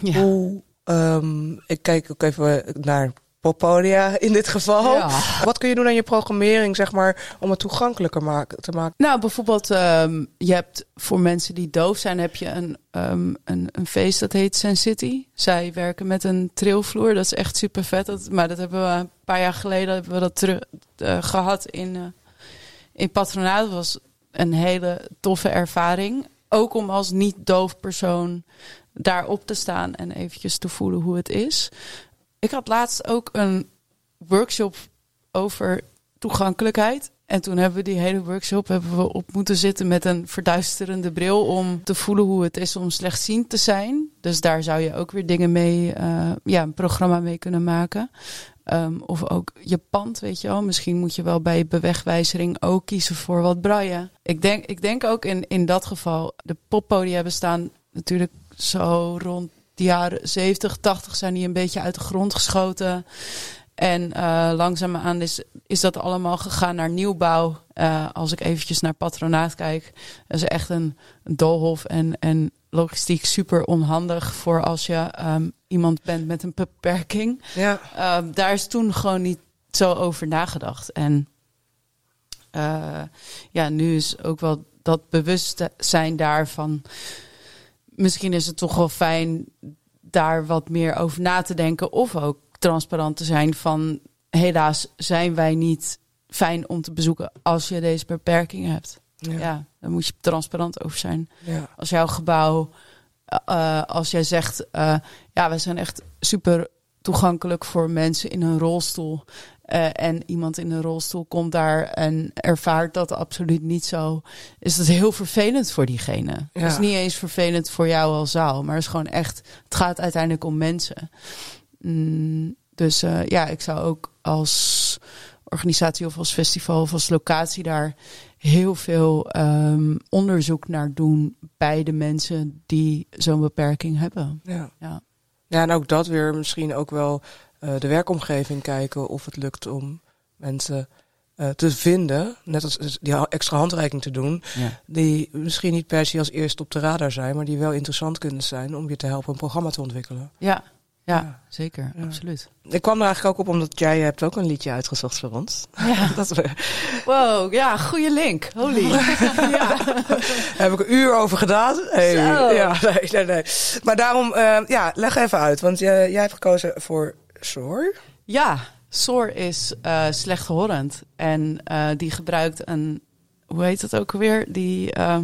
Ja. Hoe, ehm, ik kijk ook even naar poppodia in dit geval. Ja. Wat kun je doen aan je programmering, zeg maar, om het toegankelijker maken, te maken? Nou, bijvoorbeeld, ehm, je hebt voor mensen die doof zijn, heb je een, ehm, een, een feest dat heet Sen City. Zij werken met een trilvloer. Dat is echt super vet. Dat, maar dat hebben we een paar jaar geleden hebben we dat terug, eh, gehad in, eh, in patronaat. Dat was een hele toffe ervaring. Ook om als niet-doof persoon daarop te staan en eventjes te voelen hoe het is. Ik had laatst ook een workshop over toegankelijkheid. En toen hebben we die hele workshop hebben we op moeten zitten met een verduisterende bril om te voelen hoe het is om slechtziend te zijn. Dus daar zou je ook weer dingen mee, eh, ja, een programma mee kunnen maken. Ehm, of ook je pand, weet je wel. Misschien moet je wel bij bewegwijzering ook kiezen voor wat braille. Ik denk, ik denk ook in, in dat geval, de poppodia bestaan natuurlijk zo rond de jaren 70, 80 zijn die een beetje uit de grond geschoten. En eh langzaamaan is, is dat allemaal gegaan naar nieuwbouw. Eh, als ik eventjes naar patronaat kijk, dat is echt een, een doolhof en, en logistiek super onhandig voor als je ehm, iemand bent met een beperking. Ja. Ehm, daar is toen gewoon niet zo over nagedacht. En eh, ja, nu is ook wel dat bewustzijn daarvan. Misschien is het toch wel fijn daar wat meer over na te denken. Of ook transparant te zijn van helaas zijn wij niet fijn om te bezoeken als je deze beperking hebt. Ja. Ja, daar moet je transparant over zijn ja. als jouw gebouw, eh, eh, als jij zegt, eh, ja, we zijn echt super toegankelijk voor mensen in een rolstoel. Eh, en iemand in een rolstoel komt daar en ervaart dat absoluut niet zo. Is dat heel vervelend voor diegene. Ja. Is niet eens vervelend voor jou als zaal, maar het is gewoon echt. Het gaat uiteindelijk om mensen. Mm, dus eh, ja, ik zou ook als organisatie of als festival of als locatie daar heel veel ehm, onderzoek naar doen bij de mensen die zo'n beperking hebben. Ja. Ja. Ja, en ook dat weer misschien ook wel de werkomgeving kijken of het lukt om mensen eh, te vinden, net als als die extra handreiking te doen, Ja. die misschien niet per se als eerste op de radar zijn, maar die wel interessant kunnen zijn om je te helpen een programma te ontwikkelen. Ja, ja, Ja. zeker, Ja. absoluut. Ik kwam er eigenlijk ook op omdat jij hebt ook een liedje uitgezocht voor ons. Ja. Dat we, Wow, ja, goede link. Holy. ja. heb ik een uur over gedaan. Hey, ja, nee, nee, nee. Maar daarom, eh, ja, leg even uit, want jij, jij hebt gekozen voor Soar. Ja, Soor is uh, slechthorend. En uh, die gebruikt een, hoe heet dat ook alweer? Die, uh,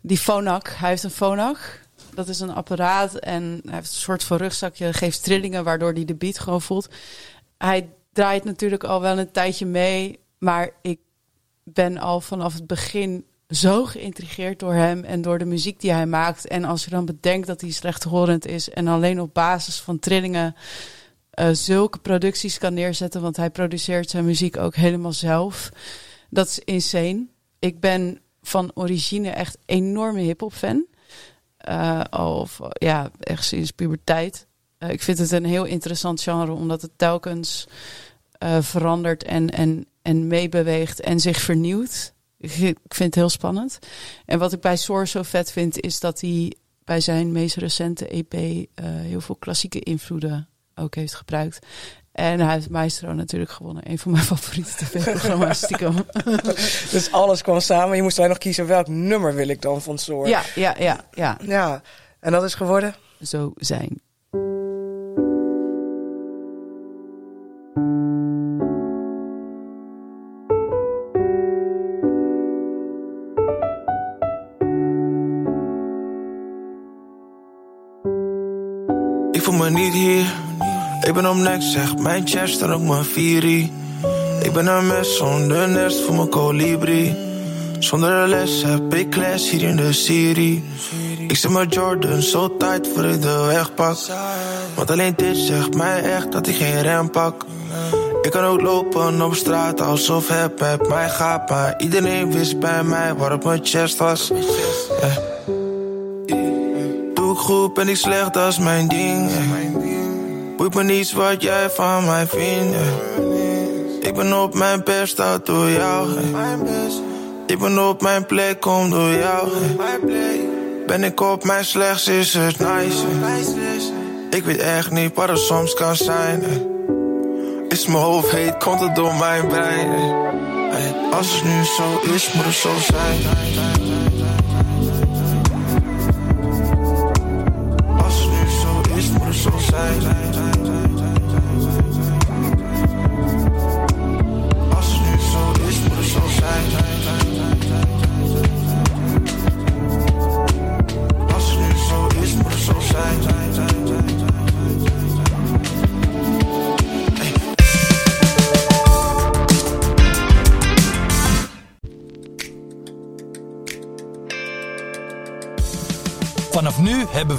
die Phonak. Hij heeft een Phonak. Dat is een apparaat en hij heeft een soort van rugzakje. Geeft trillingen waardoor hij de beat gewoon voelt. Hij draait natuurlijk al wel een tijdje mee. Maar ik ben al vanaf het begin zo geïntrigeerd door hem en door de muziek die hij maakt. En als je dan bedenkt dat hij slechthorend is en alleen op basis van trillingen uh, zulke producties kan neerzetten, want hij produceert zijn muziek ook helemaal zelf. Dat is insane. Ik ben van origine echt enorme hip-hop fan. Of ja, echt sinds puberteit. Uh, ik vind het een heel interessant genre, omdat het telkens verandert en, en, en meebeweegt en zich vernieuwt. Ik vind het heel spannend. En wat ik bij Soar zo vet vind, is dat hij bij zijn meest recente EP heel veel klassieke invloeden ook heeft gebruikt. En hij heeft Maestro natuurlijk gewonnen. Een van mijn favoriete tv-programma's stiekem. dus alles kwam samen. Je moest wij nog kiezen welk nummer wil ik dan van Soor. Ja, ja, ja, ja. Ja, en dat is geworden? Zo zijn. Ik voel me niet hier ik ben op niks, zeg mijn chest en ook mijn vierie. Ik ben een mes zonder nest voor mijn kolibri. Zonder les heb ik les hier in de serie. Ik zet mijn Jordan zo tight voor ik de weg pak. Want alleen dit zegt mij echt dat ik geen rem pak. Ik kan ook lopen op straat alsof het met mij gaat. Maar iedereen wist bij mij waarop mijn chest was. Yeah. Doe ik goed, ben ik slecht, dat is mijn ding. Boeit me niets wat jij van mij vindt. Ik ben op mijn best, dat door jou. Ik ben op mijn plek, kom door jou. Ben ik op mijn slechts, is het nice. Ik weet echt niet wat er soms kan zijn. Is mijn hoofd heet, komt het door mijn brein. Als het nu zo is, moet het zo zijn.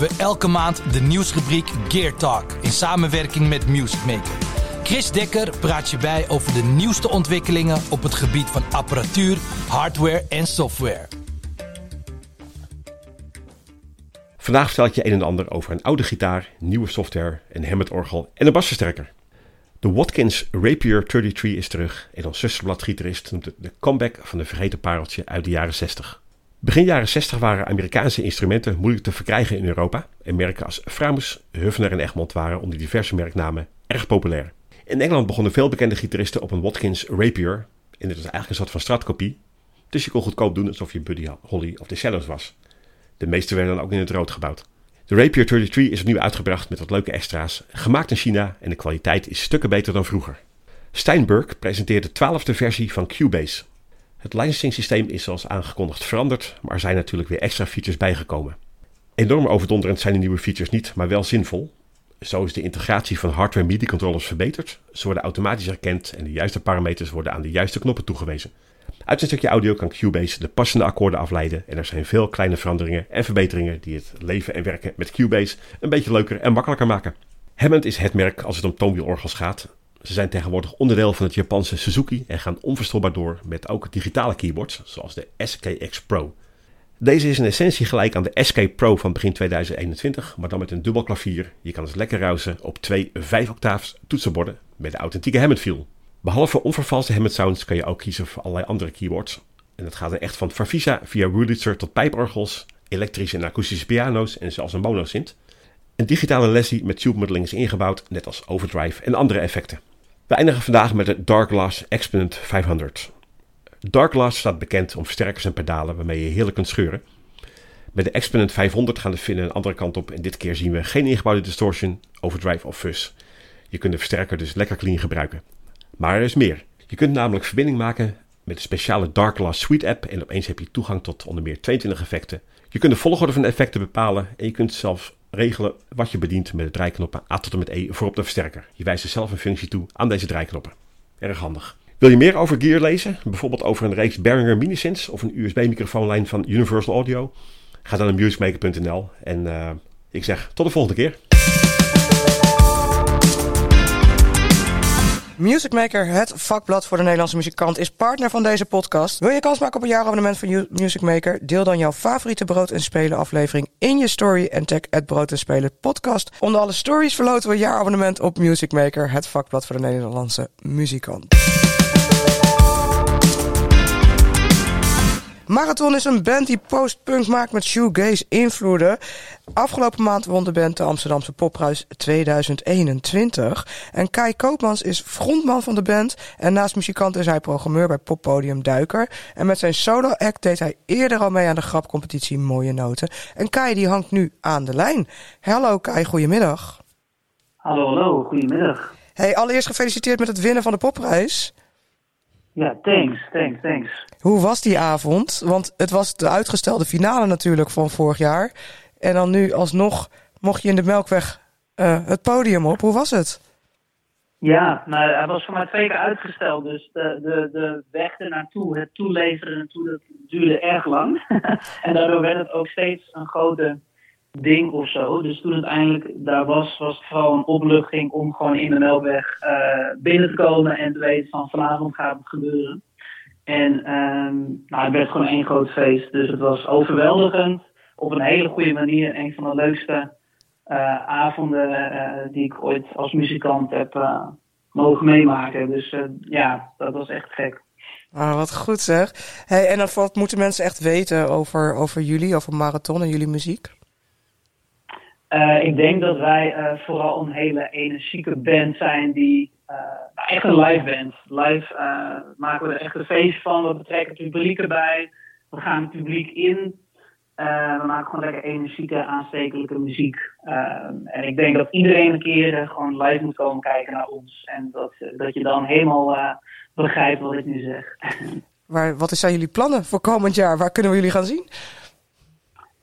We elke maand de nieuwsrubriek Gear Talk in samenwerking met Music Maker. Chris Dekker praat je bij over de nieuwste ontwikkelingen op het gebied van apparatuur, hardware en software. Vandaag vertel ik je een en ander over een oude gitaar, nieuwe software, een Hammond-orgel en een basversterker. De Watkins Rapier 33 is terug en ons zusterbladgitarist noemt het de comeback van de vergeten pareltje uit de jaren 60. Begin jaren 60 waren Amerikaanse instrumenten moeilijk te verkrijgen in Europa en merken als Framus, Hufner en Egmont waren onder diverse merknamen erg populair. In Engeland begonnen veel bekende gitaristen op een Watkins Rapier en dit was eigenlijk een soort van straatkopie, dus je kon goedkoop doen alsof je Buddy Holly of de Cellos was. De meeste werden dan ook in het rood gebouwd. De Rapier 33 is opnieuw uitgebracht met wat leuke extra's, gemaakt in China en de kwaliteit is stukken beter dan vroeger. Steinberg presenteert de twaalfde versie van Cubase, het licensing systeem is zoals aangekondigd veranderd, maar er zijn natuurlijk weer extra features bijgekomen. Enorm overdonderend zijn de nieuwe features niet, maar wel zinvol. Zo is de integratie van hardware MIDI-controllers verbeterd. Ze worden automatisch herkend en de juiste parameters worden aan de juiste knoppen toegewezen. Uit een stukje audio kan Cubase de passende akkoorden afleiden en er zijn veel kleine veranderingen en verbeteringen die het leven en werken met Cubase een beetje leuker en makkelijker maken. Hammond is het merk als het om toonwielorgels gaat ze zijn tegenwoordig onderdeel van het Japanse Suzuki en gaan onverstoorbaar door met ook digitale keyboards, zoals de SKX Pro. Deze is in essentie gelijk aan de SK Pro van begin 2021, maar dan met een dubbel klavier. Je kan dus lekker ruisen op twee 5 octaafs toetsenborden met de authentieke Hammond feel. Behalve onvervalste Hammond sounds kan je ook kiezen voor allerlei andere keyboards. En dat gaat er echt van Farfisa via Wurlitzer tot pijporgels, elektrische en akoestische piano's en zelfs een monosynth. Een digitale Leslie met tube modeling is ingebouwd, net als overdrive en andere effecten. We eindigen vandaag met de Darkglass Exponent 500. Darkglass staat bekend om versterkers en pedalen waarmee je heerlijk kunt scheuren. Met de Exponent 500 gaan de vinnen een andere kant op en dit keer zien we geen ingebouwde distortion, overdrive of fuzz. Je kunt de versterker dus lekker clean gebruiken. Maar er is meer. Je kunt namelijk verbinding maken met de speciale Darkglass Suite app en opeens heb je toegang tot onder meer 22 effecten. Je kunt de volgorde van de effecten bepalen en je kunt zelfs regelen wat je bedient met de draaiknoppen A tot en met E voor op de versterker. Je wijst er zelf een functie toe aan deze draaiknoppen. Erg handig. Wil je meer over gear lezen? Bijvoorbeeld over een reeks Behringer Minisynths of een USB-microfoonlijn van Universal Audio? Ga dan naar musicmaker.nl en uh, ik zeg tot de volgende keer. Music Maker, het vakblad voor de Nederlandse muzikant, is partner van deze podcast. Wil je kans maken op een jaarabonnement van Music Maker? Deel dan jouw favoriete Brood en Spelen aflevering in je story en tag het Brood en Spelen podcast. Onder alle stories verloten we een jaarabonnement op Music Maker, het vakblad voor de Nederlandse muzikant. Marathon is een band die post-punk maakt met shoegaze invloeden. Afgelopen maand won de band de Amsterdamse Popprijs 2021. En Kai Koopmans is frontman van de band. En naast muzikant is hij programmeur bij Poppodium Duiker. En met zijn solo-act deed hij eerder al mee aan de grapcompetitie Mooie Noten. En Kai die hangt nu aan de lijn. Hallo Kai, goedemiddag. Hallo, hallo, goedemiddag. Hey, allereerst gefeliciteerd met het winnen van de Popprijs. Ja, thanks, thanks, thanks. Hoe was die avond? Want het was de uitgestelde finale natuurlijk van vorig jaar. En dan nu alsnog mocht je in de Melkweg uh, het podium op. Hoe was het? Ja, nou, hij was voor mij twee keer uitgesteld. Dus de, de, de weg ernaartoe, het toeleveren naartoe, dat duurde erg lang. en daardoor werd het ook steeds een grote ding of zo. Dus toen het eindelijk daar was, was het vooral een opluchting om gewoon in de Melkweg uh, binnen te komen en te weten van vanavond gaat het gebeuren. En um, nou, het werd gewoon één groot feest. Dus het was overweldigend. Op een hele goede manier. Een van de leukste uh, avonden uh, die ik ooit als muzikant heb mogen meemaken. Dus ja, dat was echt gek. Ah, wat goed zeg. Hey, en dan wat moeten mensen echt weten over, over jullie, over Marathon en jullie muziek? Uh, ik denk dat wij uh, vooral een hele energieke band zijn die uh, echt een live band. Live maken we er echt een feest van. We betrekken het publiek erbij. We gaan het publiek in. we maken gewoon lekker energieke, aanstekelijke muziek. en ik denk dat iedereen een keer gewoon live moet komen kijken naar ons. En dat, dat je dan helemaal begrijpt wat ik nu zeg. Maar wat zijn jullie plannen voor komend jaar? Waar kunnen we jullie gaan zien?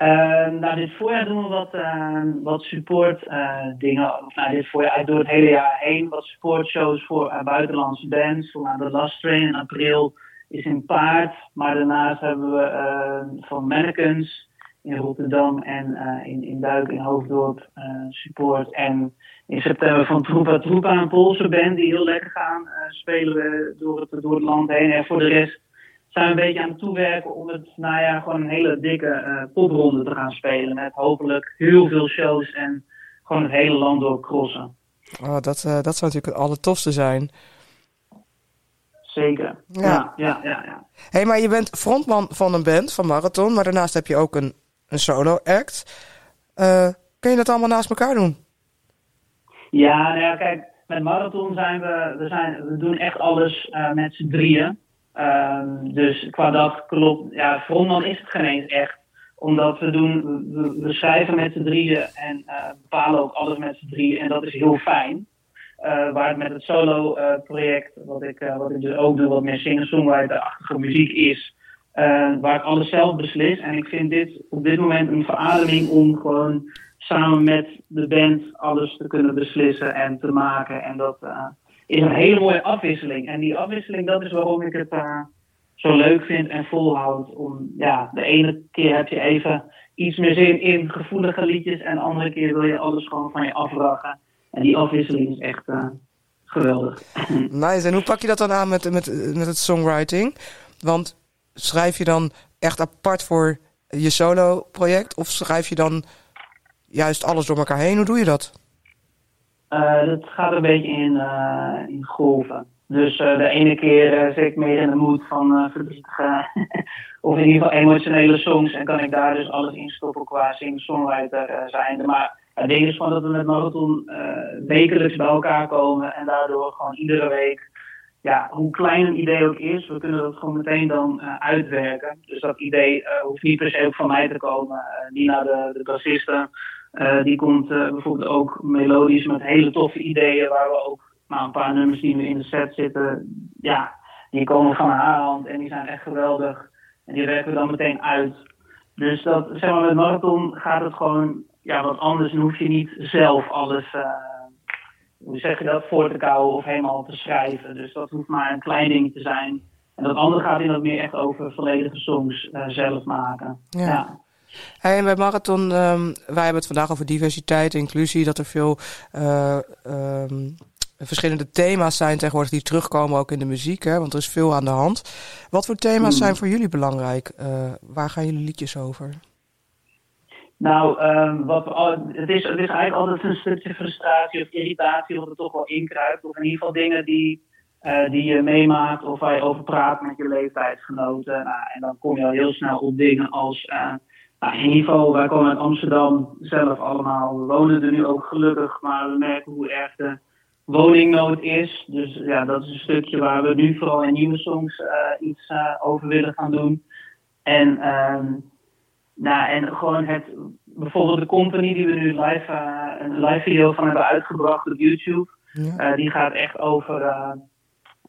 Uh, nou, dit voorjaar doen we wat, uh, wat support uh, dingen. Nou, dit voorjaar door het hele jaar heen wat support shows voor buitenlandse bands. Voor de Last Train in april is in Paard. Maar daarnaast hebben we van Mannequins in Rotterdam en in, in Duik in Hoofddorp support. En in september van Troepa Troepa, een Poolse band die heel lekker gaan. spelen we door het, door het land heen. En voor de rest zijn we een beetje aan het toewerken om het najaar gewoon een hele dikke uh, popronde te gaan spelen. Met hopelijk heel veel shows en gewoon het hele land door crossen. Oh, dat, uh, dat zou natuurlijk het allertofste zijn. Zeker, ja. ja, ja, ja, hey, maar je bent frontman van een band, van Marathon, maar daarnaast heb je ook een, een solo act. Uh, kun je dat allemaal naast elkaar doen? Ja, nou ja, kijk, met Marathon zijn we, we, zijn, we doen echt alles met z'n drieën. Um, dus qua dat klopt, ja, frontman is het geen eens echt. Omdat we doen, we, schrijven met z'n drieën en uh, bepalen ook alles met z'n drieën. En dat is heel fijn. Uh, waar het met het solo uh, project, wat ik, wat ik dus ook doe, wat meer singer-songwriter-achtige muziek is. waar ik alles zelf beslis. En ik vind dit op dit moment een verademing om gewoon samen met de band alles te kunnen beslissen en te maken. En dat, is een hele mooie afwisseling. En die afwisseling, dat is waarom ik het uh, zo leuk vind en volhoud. Om, ja, de ene keer heb je even iets meer zin in gevoelige liedjes. En de andere keer wil je alles gewoon van je afragen. En die afwisseling is echt uh, geweldig. Nice. En hoe pak je dat dan aan met, met, met het songwriting? Want schrijf je dan echt apart voor je solo project? Of schrijf je dan juist alles door elkaar heen? Hoe doe je dat? Uh, dat gaat een beetje in, uh, in golven. Dus uh, de ene keer zit ik meer in de mood van verdrietige of in ieder geval emotionele songs. En kan ik daar dus alles in stoppen qua singer-songwriter zijn. Maar het ding is gewoon dat we met Marathon wekelijks bij elkaar komen. En daardoor gewoon iedere week, ja, hoe klein een idee ook is, we kunnen dat gewoon meteen dan uitwerken. Dus dat idee hoeft niet per se ook van mij te komen. Nina, de, de bassiste, Eh, die komt eh, bijvoorbeeld ook melodisch met hele toffe ideeën, waar we ook nou, een paar nummers die nu in de set zitten, ja, die komen van haar hand en die zijn echt geweldig. En die werken we dan meteen uit. Dus dat, zeg maar, met marathon gaat het gewoon ja, wat anders. Dan hoef je niet zelf alles, uh, hoe zeg je dat, voor te kouwen of helemaal te schrijven. Dus dat hoeft maar een klein ding te zijn. En dat andere gaat in dat meer echt over volledige songs zelf maken. Ja. ja. Hey, en bij Marathon, um, wij hebben het vandaag over diversiteit, inclusie, dat er veel uh, um, verschillende thema's zijn tegenwoordig die terugkomen ook in de muziek, hè, want er is veel aan de hand. Wat voor thema's zijn voor jullie belangrijk? Uh, waar gaan jullie liedjes over? Nou, um, wat het, is, het is eigenlijk altijd een stukje frustratie of irritatie wat er toch wel inkruipt. Of in ieder geval dingen die, uh, die je meemaakt of waar je over praat met je leeftijdsgenoten. Nou, en dan kom je al heel snel op dingen als... Uh, nou, in ieder geval, wij komen uit Amsterdam zelf allemaal. We wonen er nu ook gelukkig, maar we merken hoe erg de woningnood is. Dus ja, dat is een stukje waar we nu vooral in nieuwe songs uh, iets uh, over willen gaan doen. En, um, nou, en gewoon het, bijvoorbeeld de company die we nu live, uh, een live video van hebben uitgebracht op YouTube. Ja. die gaat echt over,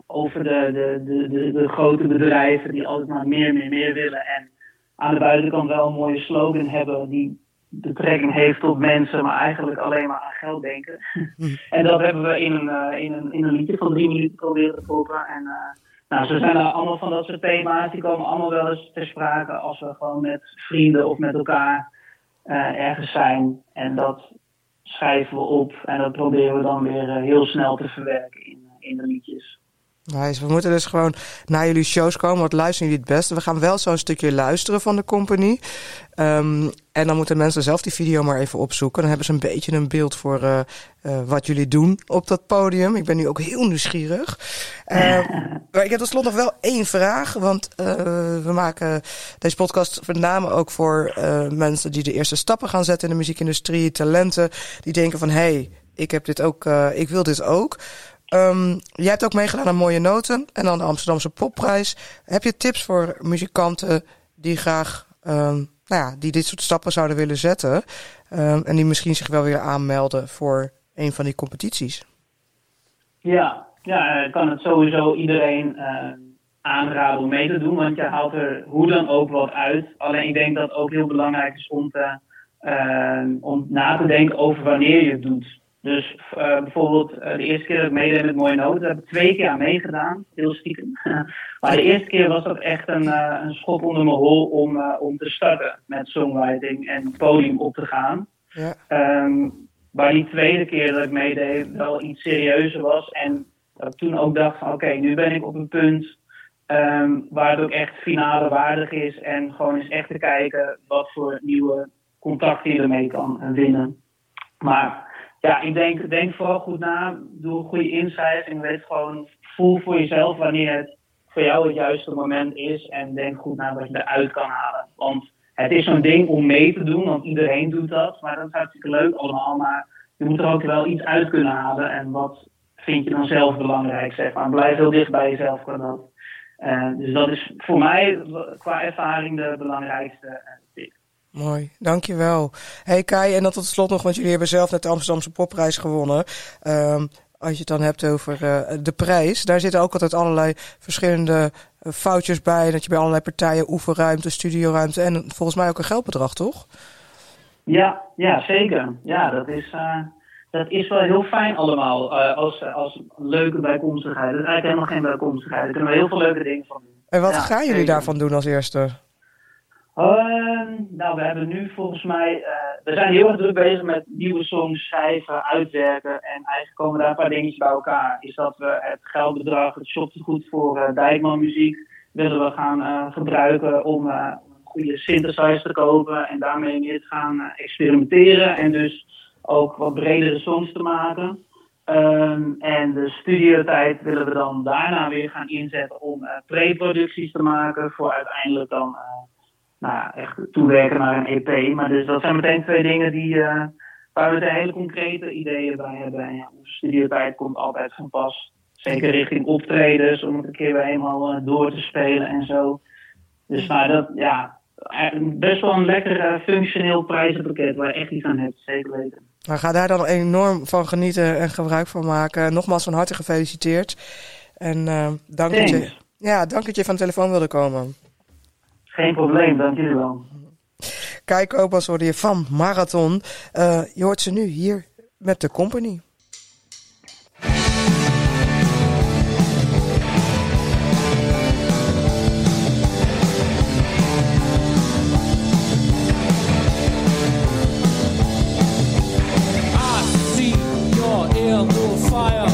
over de, de, de, de, de grote bedrijven die altijd maar meer, meer, meer willen. En aan de buitenkant wel een mooie slogan hebben die betrekking heeft tot mensen, maar eigenlijk alleen maar aan geld denken. en dat hebben we in een, uh, in een, in een liedje van drie minuten proberen te proppen. En uh, nou, zo zijn er allemaal van dat soort thema's, die komen allemaal wel eens ter sprake als we gewoon met vrienden of met elkaar uh, ergens zijn. En dat schrijven we op en dat proberen we dan weer heel snel te verwerken in, in de liedjes. Nice. We moeten dus gewoon naar jullie shows komen. Wat luisteren jullie het beste? We gaan wel zo'n stukje luisteren van de compagnie. Um, en dan moeten mensen zelf die video maar even opzoeken. Dan hebben ze een beetje een beeld voor uh, uh, wat jullie doen op dat podium. Ik ben nu ook heel nieuwsgierig. Uh, maar ik heb tot slot nog wel één vraag. Want we maken deze podcast met name ook voor mensen die de eerste stappen gaan zetten in de muziekindustrie. Talenten die denken van, hé, hey, ik heb dit ook, ik wil dit ook. Um, jij hebt ook meegedaan aan Mooie Noten en dan de Amsterdamse Popprijs. Heb je tips voor muzikanten die graag, um, nou ja, die dit soort stappen zouden willen zetten um, en die misschien zich wel weer aanmelden voor een van die competities? Ja, ja, ik kan het sowieso iedereen uh, aanraden om mee te doen, want je haalt er hoe dan ook wat uit. Alleen ik denk dat het ook heel belangrijk is om, te, om na te denken over wanneer je het doet. Dus uh, bijvoorbeeld uh, de eerste keer dat ik meedeed met Mooie Noten, heb ik twee keer aan meegedaan, heel stiekem. maar de eerste keer was dat echt een, uh, een schop onder mijn hol om, om te starten met songwriting en podium op te gaan. Ja. Um, waar die tweede keer dat ik meedeed wel iets serieuzer was. En dat ik toen ook dacht van oké, okay, nu ben ik op een punt um, waar het ook echt finale waardig is. En gewoon eens echt te kijken wat voor nieuwe contacten je ermee kan winnen. Maar ja, ik denk, denk vooral goed na. Doe een goede en weet gewoon, voel voor jezelf wanneer het voor jou het juiste moment is. En denk goed na wat je eruit kan halen. Want het is zo'n ding om mee te doen, want iedereen doet dat. Maar dat is hartstikke leuk allemaal. Maar je moet er ook wel iets uit kunnen halen. En wat vind je dan zelf belangrijk, zeg. Blijf heel dicht bij jezelf qua dat. Uh, dus dat is voor mij qua ervaring de belangrijkste. Mooi, dankjewel. Hey Kai, en dan tot slot nog, want jullie hebben zelf net de Amsterdamse popprijs gewonnen. Um, als je het dan hebt over uh, de prijs, daar zitten ook altijd allerlei verschillende uh, foutjes bij. Dat je bij allerlei partijen oefenruimte, studioruimte en volgens mij ook een geldbedrag, toch? Ja, ja zeker. Ja, dat is, uh, dat is wel heel fijn allemaal als, als leuke bijkomstigheid. Dat is eigenlijk helemaal geen bijkomstigheid. Daar kunnen we heel veel leuke dingen van doen. En wat ja, gaan jullie zeker. daarvan doen als eerste? Uh, nou, we hebben nu volgens mij. Uh, we zijn heel erg druk bezig met nieuwe songs schrijven, uitwerken. En eigenlijk komen daar een paar dingetjes bij elkaar. Is dat we het geldbedrag, het shoptegoed voor uh, Dijkman muziek. willen we gaan gebruiken om een goede synthesizer te kopen. En daarmee meer te gaan experimenteren. En dus ook wat bredere songs te maken. Um, en de studiotijd willen we dan daarna weer gaan inzetten om pre-producties te maken. Voor uiteindelijk dan nou, echt toewerken naar een EP. Maar dus dat zijn meteen twee dingen die, uh, waar we hele concrete ideeën bij hebben. En ja, onze studiotijd komt altijd van pas. Zeker richting optredens, om het een keer weer eenmaal uh, door te spelen en zo. Dus maar dat, ja, eh, best wel een lekker eh, functioneel prijzenpakket waar je echt iets aan hebt, zeker weten. Maar ga daar dan enorm van genieten en gebruik van maken. Nogmaals van harte gefeliciteerd. En eh, dank dat je, ja, dank dat je van de telefoon wilde komen. Geen probleem, dank jullie wel. Kijk, opa's hoorde je van Marathon. Eh, je hoort ze nu hier met de company. I see you're in the fire.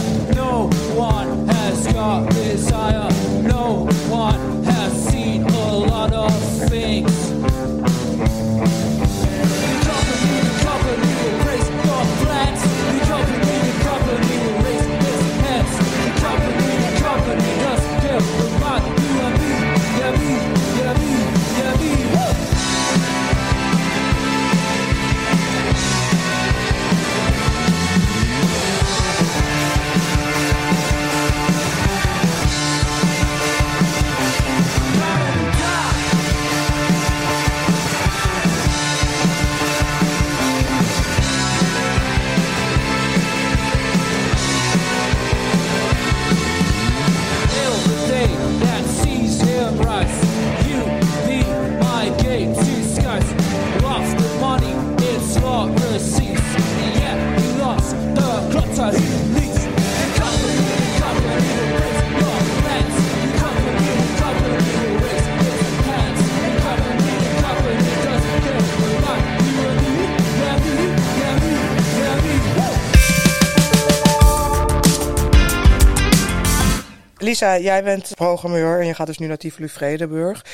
Lisa, jij bent programmeur en je gaat dus nu naar Tivoli Vredenburg.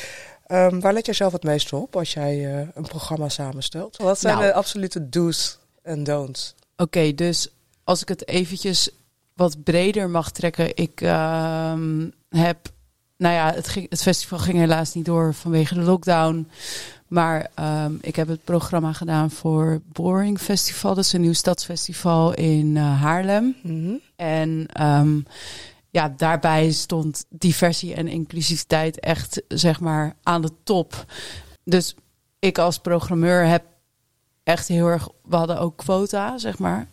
Ehm, waar let jij zelf het meest op als jij eh, een programma samenstelt? Wat zijn Nou. de absolute do's en don'ts? Oké, dus als ik het eventjes wat breder mag trekken. Ik ehm, heb, nou ja, het, ging, het festival ging helaas niet door vanwege de lockdown. Maar ehm, ik heb het programma gedaan voor Boring Festival. Dat is een nieuw stadsfestival in eh, Haarlem. Mhm. En ehm, ja, daarbij stond diversie en inclusiviteit echt, zeg maar, aan de top. Dus ik als programmeur heb echt heel erg... We hadden ook quota, zeg maar.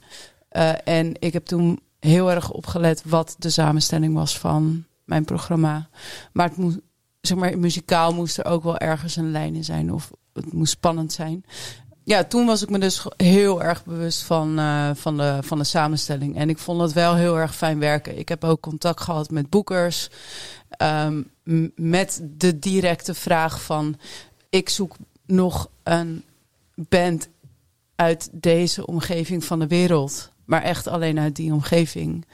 Eh, en ik heb toen heel erg opgelet wat de samenstelling was van mijn programma. Maar het moest, zeg maar, muzikaal moest er ook wel ergens een lijn in zijn. Of het moest spannend zijn. Ja, toen was ik me dus heel erg bewust van, eh, van, de, van de samenstelling. En ik vond het wel heel erg fijn werken. Ik heb ook contact gehad met boekers. ehm, met de directe vraag van... ik zoek nog een band uit deze omgeving van de wereld. Maar echt alleen uit die omgeving.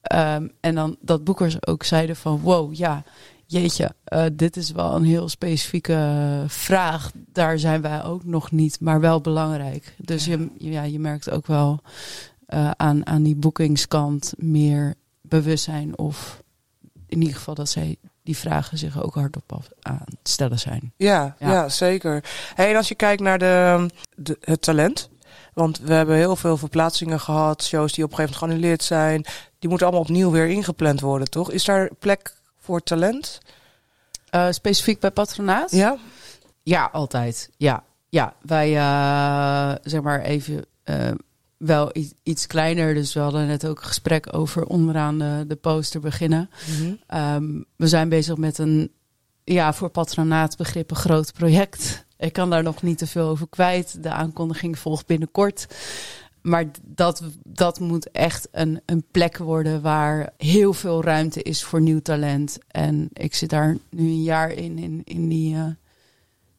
Ehm, en dan dat boekers ook zeiden van... wow, ja, jeetje, eh, dit is wel een heel specifieke vraag. Daar zijn wij ook nog niet, maar wel belangrijk. Dus je, ja, je merkt ook wel eh, aan, aan die boekingskant meer bewustzijn... of in ieder geval dat zij die vragen zich ook hardop af aan het stellen zijn. Ja, ja. Ja. zeker. Hey, en als je kijkt naar de, de, het talent. Want we hebben heel veel verplaatsingen gehad. Shows die op een gegeven moment geannuleerd zijn. Die moeten allemaal opnieuw weer ingepland worden, toch? Is daar plek voor talent? Eh, specifiek bij patronaat? Ja? Ja, altijd. Ja, ja. wij eh, zeg maar even eh, wel iets kleiner. Dus we hadden net ook een gesprek over onderaan de, de poster beginnen. Mhm. Ehm, we zijn bezig met een, ja, voor patronaatbegrippen groot project. Ik kan daar nog niet te veel over kwijt. De aankondiging volgt binnenkort. Maar dat, dat moet echt een, een plek worden waar heel veel ruimte is voor nieuw talent. En ik zit daar nu een jaar in, in, in, die, eh,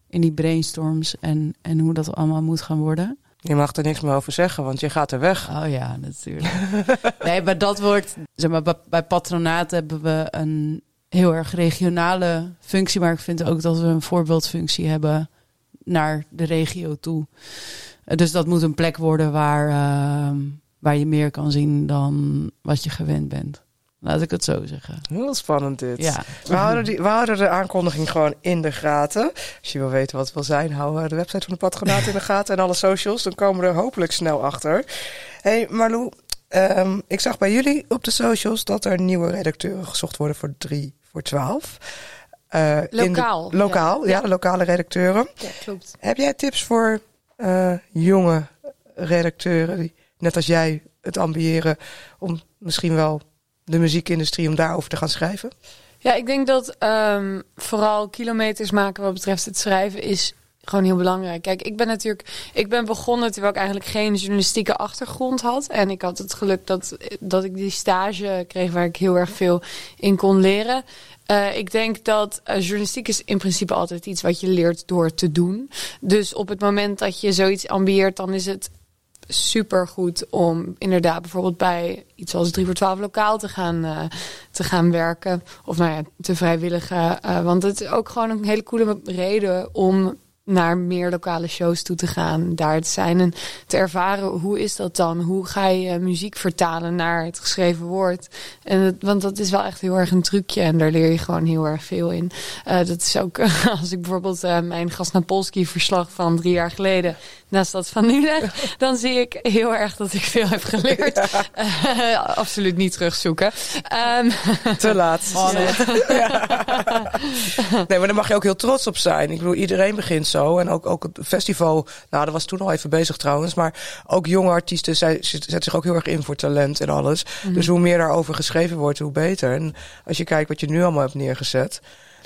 in die brainstorms en, en hoe dat allemaal moet gaan worden. Je mag er niks meer over zeggen, want je gaat er weg. Oh ja, natuurlijk. nee, maar dat wordt, zeg maar, bij, bij patronaat hebben we een heel erg regionale functie. Maar ik vind ook dat we een voorbeeldfunctie hebben naar de regio toe. Eh, Dus dat moet een plek worden waar, ehm, waar je meer kan zien dan wat je gewend bent. Laat ik het zo zeggen. Heel spannend dit. Ja. We houden, die, we houden de aankondiging gewoon in de gaten. Als je wil weten wat het wil zijn, hou de website van de patronaat in de gaten en alle socials. Dan komen we er hopelijk snel achter. hey, Marlou, ehm, ik zag bij jullie op de socials dat er nieuwe redacteuren gezocht worden voor 3 voor 12. eh, de- Lokaal, lokaal, ja. ja. de lokale redacteuren. Ja, klopt. Heb jij tips voor eh, jonge redacteuren die, net als jij, het ambiëren om misschien wel de muziekindustrie om daarover te gaan schrijven? Ja, ik denk dat ehm, vooral kilometers maken wat betreft het schrijven is gewoon heel belangrijk. Kijk, ik ben natuurlijk, ik ben begonnen terwijl ik eigenlijk geen journalistieke achtergrond had. En ik had het geluk dat, dat ik die stage kreeg waar ik heel erg veel in kon leren. Eh, ik denk dat eh, journalistiek is in principe altijd iets wat je leert door te doen. Dus op het moment dat je zoiets ambieert, dan is het super goed om inderdaad bijvoorbeeld bij iets als 3 voor 12 lokaal te gaan, eh, te gaan werken. Of nou ja, te vrijwilligen. Want het is ook gewoon een hele coole reden om naar meer lokale shows toe te gaan, daar te zijn en te ervaren hoe is dat dan? Hoe ga je eh, muziek vertalen naar het geschreven woord? En het, want dat is wel echt heel erg een trucje en daar leer je gewoon heel erg veel in. Eh, dat is ook als ik bijvoorbeeld eh, mijn Gasnapolski verslag van drie jaar geleden naast dat van nu leg, dan zie ik heel erg dat ik veel heb geleerd. Absoluut niet terugzoeken. Ehm, Te laat. Nee, maar daar mag je ook heel trots op zijn. Ik bedoel, iedereen begint zo. En ook, ook het festival, nou, dat was toen al even bezig trouwens. Maar ook jonge artiesten zij- zetten zich ook heel erg in voor talent en alles. Dus hoe meer daarover geschreven wordt, hoe beter. En als je kijkt wat je nu allemaal hebt neergezet.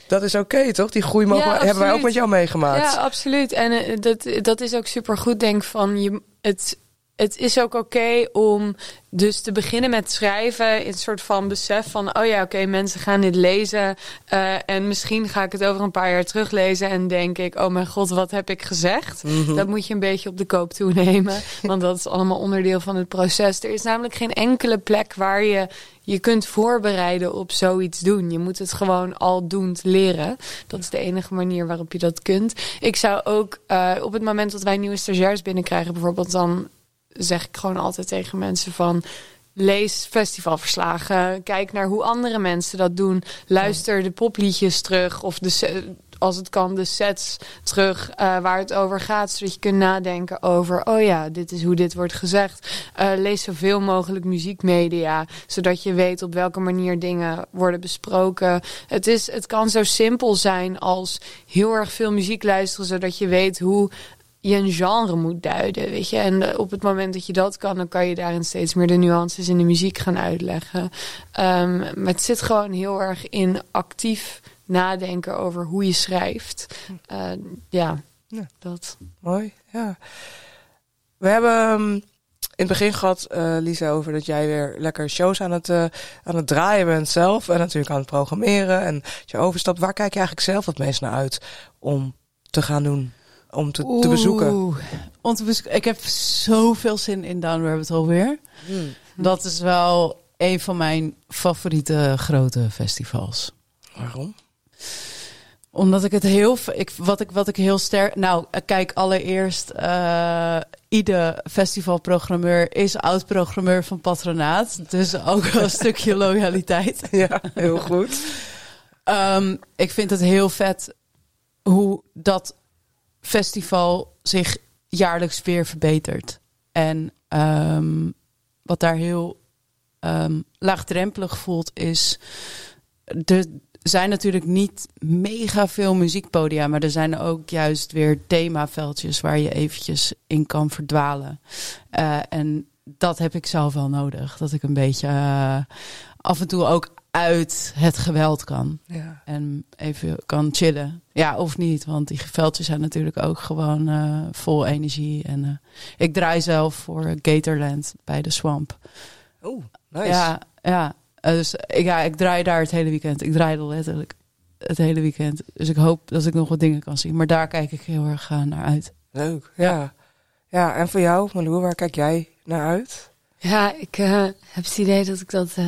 Dat is oké, toch? Die groei mogen Ja, we- hebben wij ook met jou meegemaakt. Ja, absoluut. En eh, dat, dat is ook super goed, denk van je, het, het is ook oké om dus te beginnen met schrijven in een soort van besef van, oh ja, oké, mensen gaan dit lezen eh, en misschien ga ik het over een paar jaar teruglezen en denk ik, oh mijn god, wat heb ik gezegd? Dat moet je een beetje op de koop toenemen, want dat is allemaal onderdeel van het proces. Er is namelijk geen enkele plek waar je je kunt voorbereiden op zoiets doen. Je moet het gewoon al doend leren. Dat is de enige manier waarop je dat kunt. Ik zou ook eh, op het moment dat wij nieuwe stagiairs binnenkrijgen, bijvoorbeeld, dan zeg ik gewoon altijd tegen mensen van. Lees festivalverslagen. Kijk naar hoe andere mensen dat doen. Luister de popliedjes terug. Of de, als het kan, de sets terug eh, waar het over gaat. Zodat je kunt nadenken over, oh ja, dit is hoe dit wordt gezegd. Eh, lees zoveel mogelijk muziekmedia. Zodat je weet op welke manier dingen worden besproken. Het, is, het kan zo simpel zijn als heel erg veel muziek luisteren. Zodat je weet hoe je een genre moet duiden, weet je. En eh, op het moment dat je dat kan, dan kan je daarin steeds meer de nuances in de muziek gaan uitleggen. Ehm, maar het zit gewoon heel erg in actief nadenken over hoe je schrijft. Eh, ja, Ja. dat. Mooi, ja. We hebben ehm, in het begin gehad, eh, Lisa, over dat jij weer lekker shows aan het, aan het draaien bent zelf. En natuurlijk aan het programmeren. En je overstapt. Waar kijk je eigenlijk zelf het meest naar uit om te gaan doen? Om te, te bezoeken? Oeh, Om te bezoeken. Ik heb zoveel zin in Down Rabbit Hole weer. Dat is wel een van mijn favoriete grote festivals. Waarom? Omdat ik het heel. Ik, wat, ik, wat ik heel sterk. Nou, kijk, allereerst. eh ieder festivalprogrammeur is oud-programmeur van Patronaat. Dus ook wel een stukje loyaliteit. Ja, heel goed. Ehm, ik vind het heel vet hoe dat festival zich jaarlijks weer verbetert. En ehm, wat daar heel ehm, laagdrempelig voelt is... Er zijn natuurlijk niet mega veel muziekpodia... maar er zijn ook juist weer themaveldjes... waar je eventjes in kan verdwalen. Eh, en dat heb ik zelf wel nodig. Dat ik een beetje eh, af en toe ook uit het geweld kan. Ja. En even kan chillen. Ja, of niet, want die veldjes zijn natuurlijk ook gewoon eh, vol energie. En eh, ik draai zelf voor Gatorland bij de Swamp. Oeh, nice. Ja, ja. Dus ik, ja, ik draai daar het hele weekend. Ik draai er letterlijk het hele weekend. Dus ik hoop dat ik nog wat dingen kan zien. Maar daar kijk ik heel erg eh, naar uit. Leuk, ja. Ja, en voor jou, Malou, waar kijk jij naar uit? Ja, ik eh, heb het idee dat ik dat eh,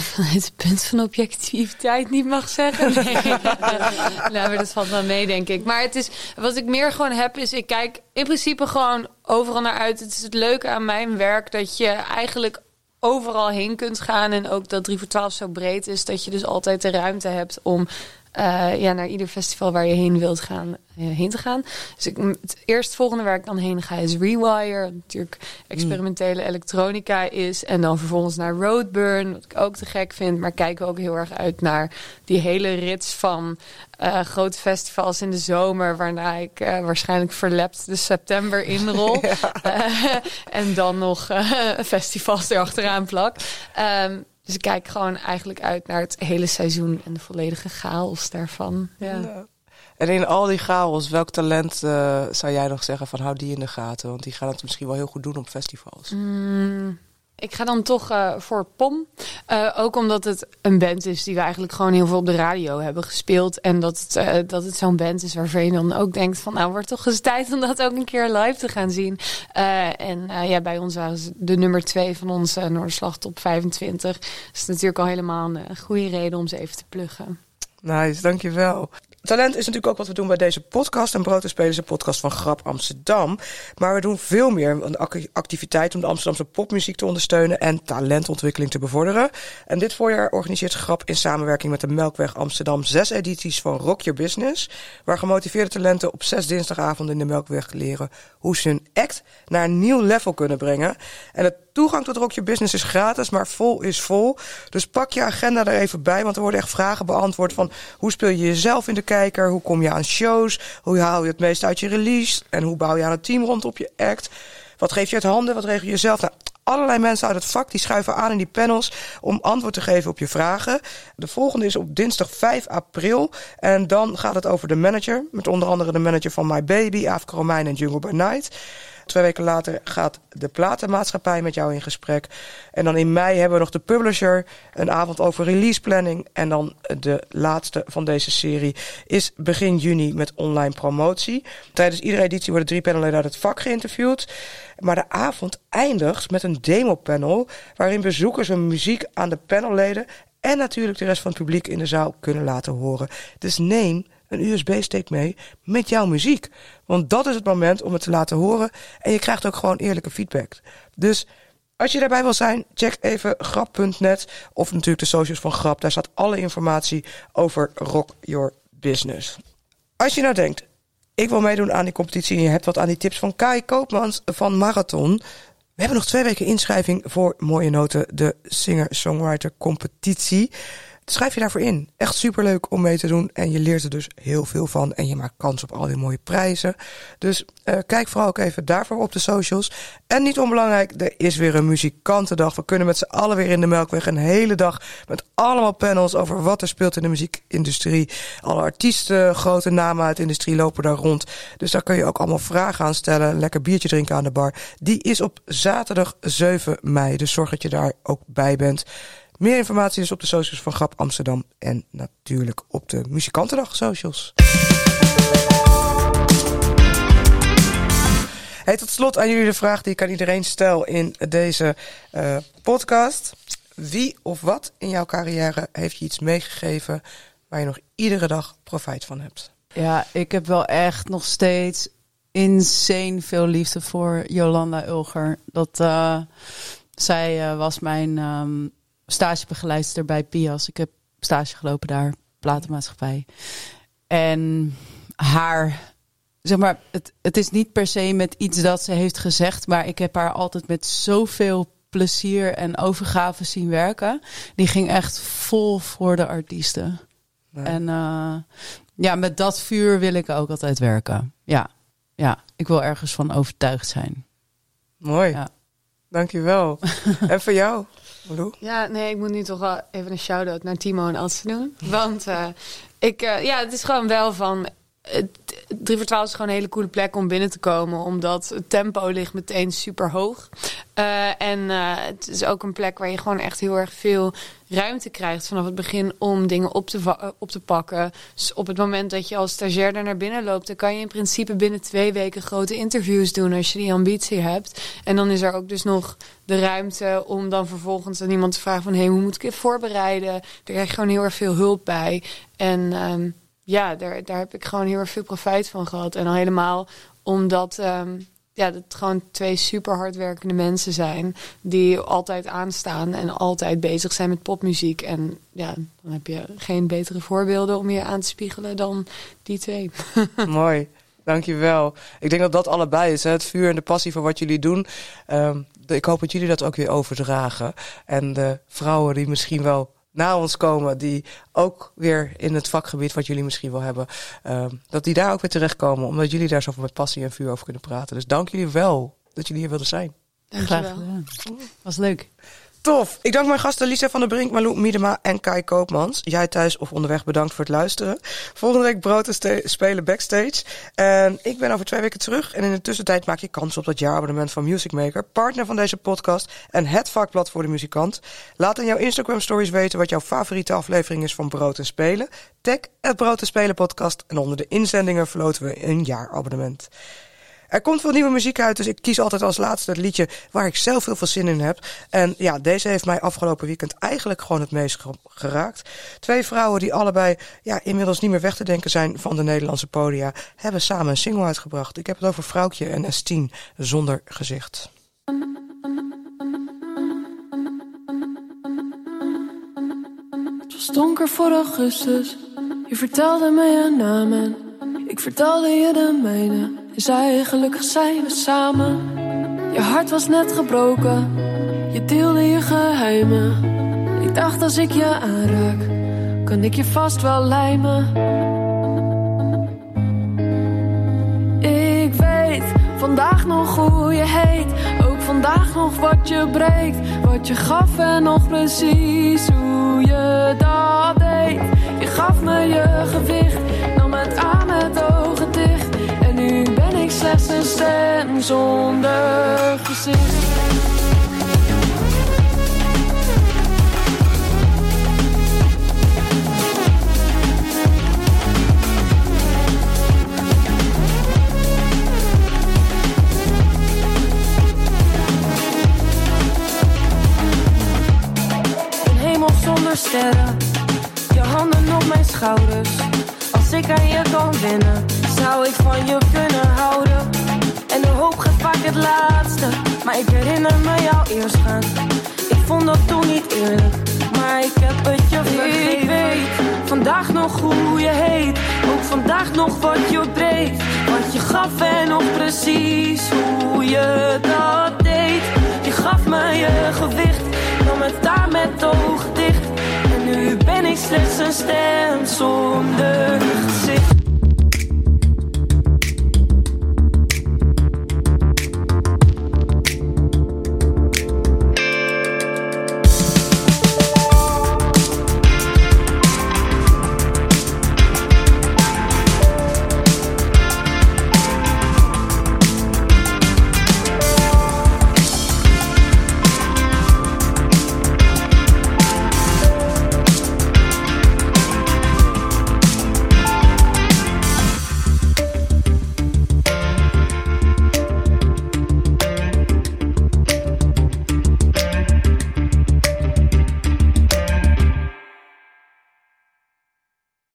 vanuit het punt van objectiviteit niet mag zeggen. Nee. nou, maar dat valt wel mee, denk ik. Maar het is, wat ik meer gewoon heb, is ik kijk in principe gewoon overal naar uit. Het is het leuke aan mijn werk dat je eigenlijk overal heen kunt gaan. En ook dat 3 voor 12 zo breed is, dat je dus altijd de ruimte hebt om eh, ja, naar ieder festival waar je heen wilt gaan, eh, heen te gaan. Dus ik, het eerstvolgende waar ik dan heen ga is Rewire. wat Natuurlijk experimentele elektronica is. En dan vervolgens naar Roadburn, wat ik ook te gek vind. Maar kijken we ook heel erg uit naar die hele rits van eh, grote festivals in de zomer. Waarna ik waarschijnlijk verlept de september inrol. En dan nog festivals erachteraan plak. Ehm, dus ik kijk gewoon eigenlijk uit naar het hele seizoen en de volledige chaos daarvan. Ja. En in al die chaos, welk talent eh, zou jij nog zeggen van hou die in de gaten? Want die gaan het misschien wel heel goed doen op festivals. Mm, ik ga dan toch eh, voor Pom. Eh, ook omdat het een band is die we eigenlijk gewoon heel veel op de radio hebben gespeeld. En dat het, eh, dat het zo'n band is waarvan je dan ook denkt van... nou, wordt toch eens tijd om dat ook een keer live te gaan zien. En ja, bij ons waren ze de nummer twee van onze Noorderslag top 25. Dus het is natuurlijk al helemaal een goede reden om ze even te pluggen. Nice, dankjewel. Talent is natuurlijk ook wat we doen bij deze podcast. En Brood is een podcast van Grap Amsterdam. Maar we doen veel meer een ac- activiteit om de Amsterdamse popmuziek te ondersteunen en talentontwikkeling te bevorderen. En dit voorjaar organiseert Grap in samenwerking met de Melkweg Amsterdam zes edities van Rock Your Business. Waar gemotiveerde talenten op zes dinsdagavonden in de Melkweg leren hoe ze hun act naar een nieuw level kunnen brengen. En de toegang tot Rock Your Business is gratis, maar vol is vol. Dus pak je agenda er even bij, want er worden echt vragen beantwoord van hoe speel je jezelf in de kijker, hoe kom je aan shows, hoe haal je het meest uit je release en hoe bouw je aan het team rondom je act. Wat geef je uit handen, wat regel je zelf? Nou, allerlei mensen uit het vak die schuiven aan in die panels om antwoord te geven op je vragen. De volgende is op dinsdag 5 april. En dan gaat het over de manager. Met onder andere de manager van My Baby, Afro Romein en Jungle by Night. Twee weken later gaat de platenmaatschappij met jou in gesprek. En dan in mei hebben we nog de publisher. Een avond over release planning. En dan de laatste van deze serie is begin juni met online promotie. Tijdens iedere editie worden drie panelleden uit het vak geïnterviewd. Maar de avond eindigt met een demopanel... waarin bezoekers hun muziek aan de panelleden... en natuurlijk de rest van het publiek in de zaal kunnen laten horen. Dus neem een USB-stick mee met jouw muziek. Want dat is het moment om het te laten horen. En je krijgt ook gewoon eerlijke feedback. Dus als je daarbij wil zijn, check even grap.net. Of natuurlijk de socials van Grap. Daar staat alle informatie over Rock Your Business. Als je nou denkt, ik wil meedoen aan die competitie... en je hebt wat aan die tips van Kai Koopmans van Marathon... We hebben nog twee weken inschrijving voor Mooie Noten, de singer-songwriter competitie. Schrijf je daarvoor in. Echt superleuk om mee te doen. En je leert er dus heel veel van. En je maakt kans op al die mooie prijzen. Dus eh, kijk vooral ook even daarvoor op de socials. En niet onbelangrijk, er is weer een muzikantendag. We kunnen met z'n allen weer in de Melkweg een hele dag... met allemaal panels over wat er speelt in de muziekindustrie. Alle artiesten, grote namen uit de industrie lopen daar rond. Dus daar kun je ook allemaal vragen aan stellen. Lekker biertje drinken aan de bar. Die is op zaterdag 7 mei. Dus zorg dat je daar ook bij bent. Meer informatie is op de socials van Grap Amsterdam. En natuurlijk op de Muzikantendag socials. Hey, tot slot aan jullie de vraag die ik aan iedereen stel in deze eh, podcast. Wie of wat in jouw carrière heeft je iets meegegeven waar je nog iedere dag profijt van hebt? Ja, ik heb wel echt nog steeds insane veel liefde voor Jolanda Ulger. Dat, eh, zij eh, was mijn ehm stagebegeleidster bij Pias. Ik heb stage gelopen daar, platenmaatschappij. En haar, zeg maar, het, het is niet per se met iets dat ze heeft gezegd, maar ik heb haar altijd met zoveel plezier en overgave zien werken. Die ging echt vol voor de artiesten. En eh, ja, met dat vuur wil ik ook altijd werken. Ja, ja, ik wil ergens van overtuigd zijn. Mooi. Ja. Dankjewel. en voor jou, Lou? Ja, nee, ik moet nu toch wel even een shout-out naar Timo en Adse doen. Want eh, ik, eh, ja, het is gewoon wel van... eh, 3 voor 12 is gewoon een hele coole plek om binnen te komen. Omdat het tempo ligt meteen super hoog. Eh, en eh, het is ook een plek waar je gewoon echt heel erg veel ruimte krijgt vanaf het begin om dingen op te, eh, op te pakken. Dus op het moment dat je als stagiair daar naar binnen loopt, dan kan je in principe binnen twee weken grote interviews doen als je die ambitie hebt. En dan is er ook dus nog de ruimte om dan vervolgens aan iemand te vragen van hé, hey, hoe moet ik het voorbereiden? Daar krijg je gewoon heel erg veel hulp bij. En ehm, ja, daar, daar heb ik gewoon heel erg veel profijt van gehad. En al helemaal omdat, ehm, ja, dat gewoon twee super hardwerkende mensen zijn. Die altijd aanstaan en altijd bezig zijn met popmuziek. En ja, dan heb je geen betere voorbeelden om je aan te spiegelen dan die twee. Mooi. Dankjewel. Ik denk dat dat allebei is. Hè? Het vuur en de passie voor wat jullie doen. Ehm, ik hoop dat jullie dat ook weer overdragen. En de vrouwen die misschien wel na ons komen, die ook weer in het vakgebied wat jullie misschien wel hebben, ehm, dat die daar ook weer terechtkomen, omdat jullie daar zoveel met passie en vuur over kunnen praten. Dus dank jullie wel dat jullie hier wilden zijn. Graag Dankjewel. gedaan. Was leuk. Tof. Ik dank mijn gasten Lisa van der Brink, Malou Miedema en Kai Koopmans. Jij thuis of onderweg bedankt voor het luisteren. Volgende week brood en spelen backstage. En ik ben over twee weken terug. En in de tussentijd maak je kans op dat jaarabonnement van Music Maker. Partner van deze podcast en het vakblad voor de muzikant. Laat in jouw Instagram stories weten wat jouw favoriete aflevering is van Brood en Spelen. Tag het Brood en Spelen podcast. En onder de inzendingen verloten we een jaarabonnement. Er komt veel nieuwe muziek uit, dus ik kies altijd als laatste het liedje waar ik zelf heel veel zin in heb. En ja, deze heeft mij afgelopen weekend eigenlijk gewoon het meest ge- geraakt. Twee vrouwen die allebei ja, inmiddels niet meer weg te denken zijn van de Nederlandse podia, hebben samen een single uitgebracht. Ik heb het over Vrouwtje en S10 zonder gezicht. Het was donker voor augustus. Je vertelde me je naam en ik vertelde je de mijne. Je zei gelukkig zijn we samen. Je hart was net gebroken. Je deelde je geheimen. Ik dacht als ik je aanraak, kan ik je vast wel lijmen. Ik weet vandaag nog hoe je heet. Ook vandaag nog wat je breekt. Wat je gaf en nog precies hoe je dat deed. Je gaf me je gewicht. Nam het aan met ogen ik slechts een stem zonder gezicht. Sterren, je handen op mijn schouders. Als ik aan je kan winnen, zou ik van je kunnen houden. En de hoop gaat vaak het laatste, maar ik herinner me jou eerst gaan. Ik vond dat toen niet eerlijk, maar ik heb het je vergeven. Ik weet vandaag nog hoe je heet, ook vandaag nog wat je breekt. Wat je gaf en nog precies hoe je dat deed. Je gaf me je gewicht, nam het daar met ogen dicht. En nu ben ik slechts een stem zonder